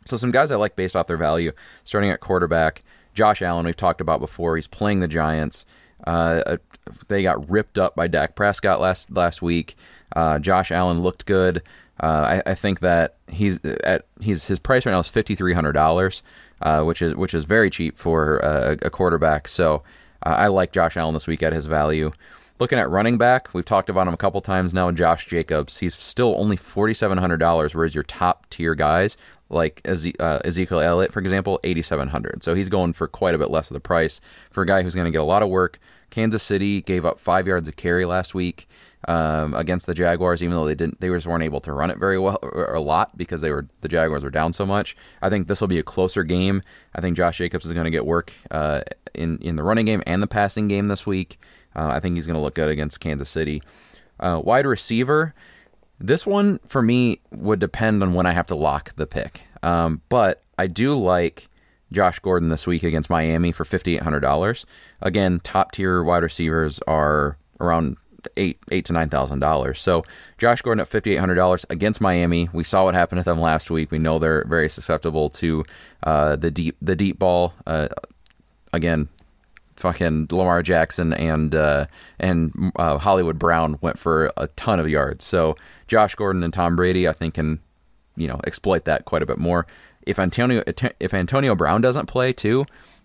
So some guys I like based off their value, starting at quarterback. Josh Allen, we've talked about before. He's playing the Giants. Uh, they got ripped up by Dak Prescott last last week. Uh, Josh Allen looked good. Uh, I, I, think that he's at he's his price right now is fifty three hundred dollars, uh, which is which is very cheap for a, a quarterback. So uh, I like Josh Allen this week at his value. Looking at running back, we've talked about him a couple times now. Josh Jacobs, he's still only forty seven hundred dollars, whereas your top tier guys like uh, Ezekiel Elliott, for example, 8,700. So he's going for quite a bit less of the price for a guy who's going to get a lot of work. Kansas City gave up five yards of carry last week um, against the Jaguars, even though they didn't, they just weren't able to run it very well or a lot because they were the Jaguars were down so much. I think this will be a closer game. I think Josh Jacobs is going to get work uh, in in the running game and the passing game this week. Uh, I think he's going to look good against Kansas City. Uh, wide receiver. This one for me would depend on when I have to lock the pick. Um, but I do like Josh Gordon this week against Miami for fifty eight hundred dollars. Again, top tier wide receivers are around eight eight to nine thousand dollars. So Josh Gordon at fifty eight hundred dollars against Miami. We saw what happened to them last week. We know they're very susceptible to uh, the deep the deep ball. Uh, again, fucking Lamar Jackson and uh, and uh, Hollywood Brown went for a ton of yards. So Josh Gordon and Tom Brady, I think, can you know exploit that quite a bit more. If Antonio if Antonio Brown doesn't play too,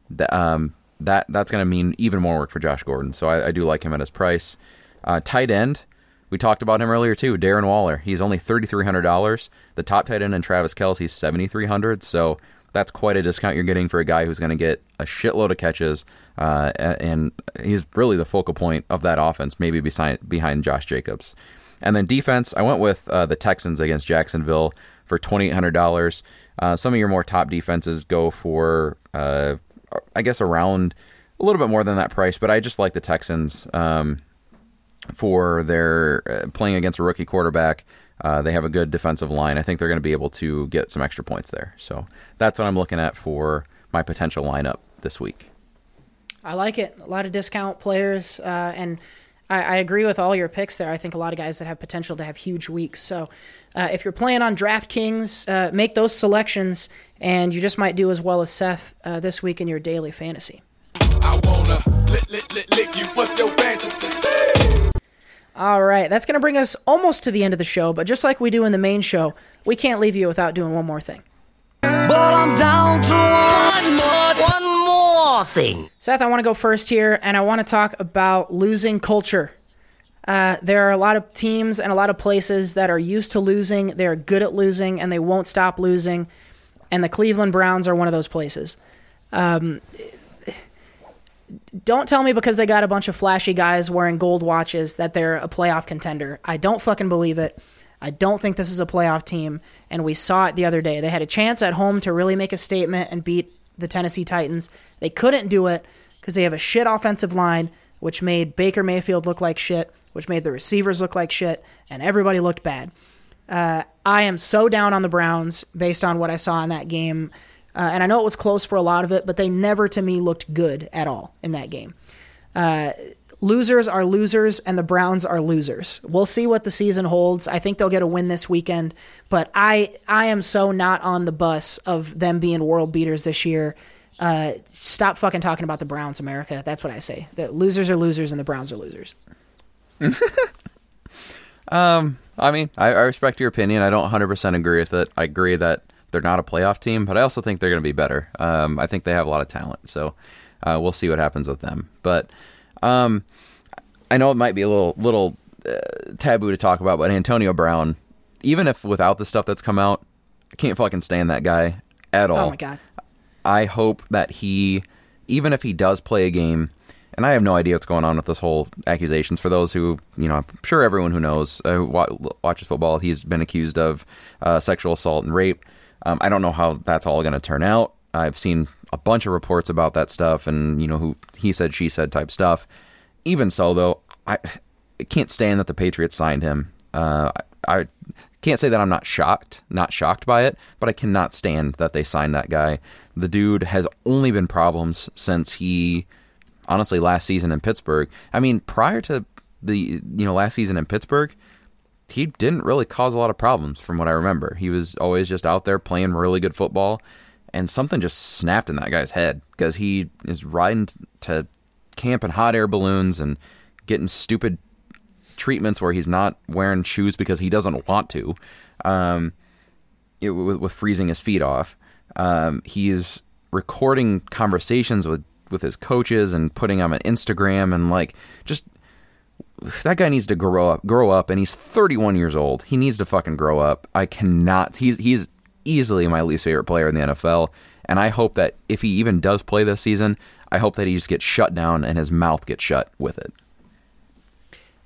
that um, that that's going to mean even more work for Josh Gordon. So I, I do like him at his price. Uh, tight end, we talked about him earlier too. Darren Waller, he's only thirty three hundred dollars. The top tight end in Travis Kelce, seventy three hundred. So that's quite a discount you're getting for a guy who's going to get a shitload of catches, uh, and he's really the focal point of that offense, maybe beside behind Josh Jacobs. And then defense, I went with uh, the Texans against Jacksonville for twenty eight hundred dollars. Uh, some of your more top defenses go for, uh, I guess, around a little bit more than that price. But I just like the Texans um, for their uh, playing against a rookie quarterback. Uh, they have a good defensive line. I think they're going to be able to get some extra points there. So that's what I'm looking at for my potential lineup this week. I like it. A lot of discount players, uh, and I, I, agree with all your picks there. I think a lot of guys that have potential to have huge weeks. So uh, if you're playing on DraftKings, uh, make those selections, and you just might do as well as Seth uh, this week in your daily fantasy. All right, that's going to bring us almost to the end of the show, but just like we do in the main show, we can't leave you without doing one more thing. But I'm down to one more, one more thing. Seth, I want to go first here, and I want to talk about losing culture. Uh, there are a lot of teams and a lot of places that are used to losing. They're good at losing, and they won't stop losing. And the Cleveland Browns are one of those places. Um, don't tell me because they got a bunch of flashy guys wearing gold watches that they're a playoff contender. I don't fucking believe it. I don't think this is a playoff team, and we saw it the other day. They had a chance at home to really make a statement and beat the Tennessee Titans. They couldn't do it because they have a shit offensive line, which made Baker Mayfield look like shit, which made the receivers look like shit, and everybody looked bad. Uh, I am so down on the Browns based on what I saw in that game. Uh, and I know it was close for a lot of it, but they never, to me, looked good at all in that game. Uh, losers are losers and the Browns are losers. We'll see what the season holds. I think they'll get a win this weekend, but I I am so not on the bus of them being world beaters this year. Uh, stop fucking talking about the Browns, America. That's what I say. The losers are losers and the Browns are losers. um, I mean, I, I respect your opinion. I don't 100% agree with it. I agree that they're not a playoff team, but I also think they're going to be better. Um, I think they have a lot of talent, so uh, we'll see what happens with them. But um, I know it might be a little little uh, taboo to talk about, but Antonio Brown, even if without the stuff that's come out, I can't fucking stand that guy at all. Oh my god! I hope that he, even if he does play a game, and I have no idea what's going on with this whole accusations. For those who, you know, I'm sure everyone who knows uh, watches football, he's been accused of uh, sexual assault and rape. Um, I don't know how that's all going to turn out. I've seen a bunch of reports about that stuff, and you know who he said, she said type stuff. Even so, though, I can't stand that the Patriots signed him. Uh, I, I can't say that I'm not shocked, not shocked by it, but I cannot stand that they signed that guy. The dude has only been problems since he, honestly, last season in Pittsburgh. I mean, prior to the you know last season in Pittsburgh, he didn't really cause a lot of problems from what I remember. He was always just out there playing really good football, and something just snapped in that guy's head because he is riding to camp in hot air balloons and getting stupid treatments where he's not wearing shoes because he doesn't want to, um, it, with, with freezing his feet off. Um, he's recording conversations with with his coaches and putting them on Instagram and like just that guy needs to grow up grow up and he's 31 years old he needs to fucking grow up i cannot he's he's easily my least favorite player in the nfl and i hope that if he even does play this season i hope that he just gets shut down and his mouth gets shut with it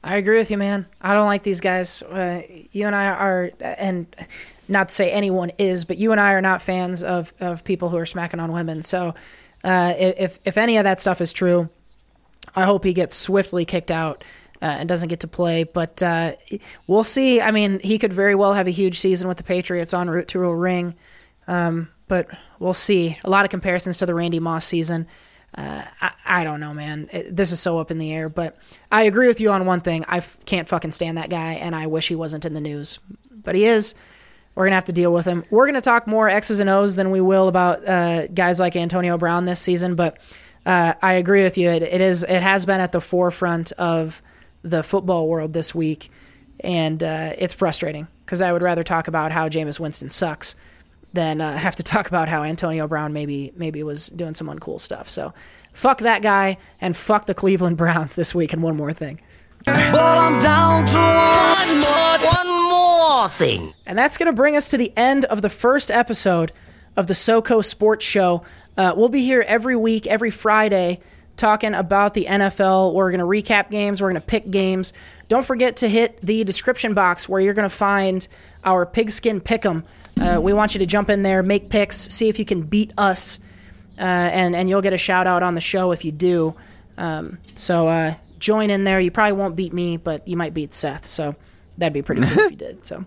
I agree with you, man. I don't like these guys. Uh, you and I are, and not to say anyone is, but you and I are not fans of, of people who are smacking on women. So, uh, if if any of that stuff is true, I hope he gets swiftly kicked out uh, and doesn't get to play. But uh, we'll see. I mean, he could very well have a huge season with the Patriots en route to a ring. Um, but we'll see. A lot of comparisons to the Randy Moss season. Uh, I, I, don't know, man. It, this is so up in the air. But I agree with you on one thing. I f- can't fucking stand that guy, and I wish he wasn't in the news. But he is. We're going to have to deal with him. We're going to talk more X's and O's than we will about uh, guys like Antonio Brown this season. But uh, I agree with you. It, it is. It has been at the forefront of the football world this week, and uh, it's frustrating because I would rather talk about how Jameis Winston sucks than uh, have to talk about how Antonio Brown maybe maybe was doing some uncool stuff. So, fuck that guy and fuck the Cleveland Browns this week. And one more thing. But Thing. And that's going to bring us to the end of the first episode of the SoCo Sports Show. Uh, we'll be here every week, every Friday, talking about the NFL. We're going to recap games, we're going to pick games. Don't forget to hit the description box where you're going to find our pigskin pick'em. Uh, we want you to jump in there, make picks, see if you can beat us, uh, and and you'll get a shout out on the show if you do. Um, so uh, join in there. You probably won't beat me, but you might beat Seth. So that'd be pretty cool if you did. So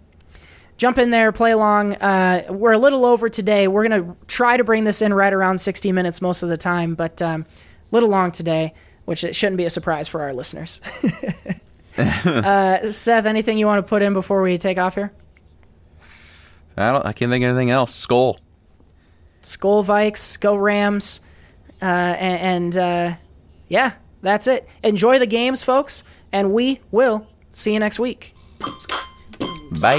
jump in there, play along. Uh, we're a little over today. We're gonna try to bring this in right around 60 minutes most of the time, but um, a little long today, which it shouldn't be a surprise for our listeners. uh, Seth, anything you want to put in before we take off here? I don't. I can't think of anything else. Skol. Skol Vikes, go Rams, uh, and, and uh, yeah, that's it. Enjoy the games, folks, and we will see you next week. Bye.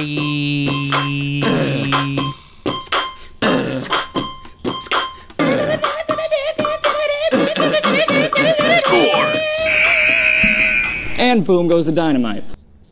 And boom goes the dynamite.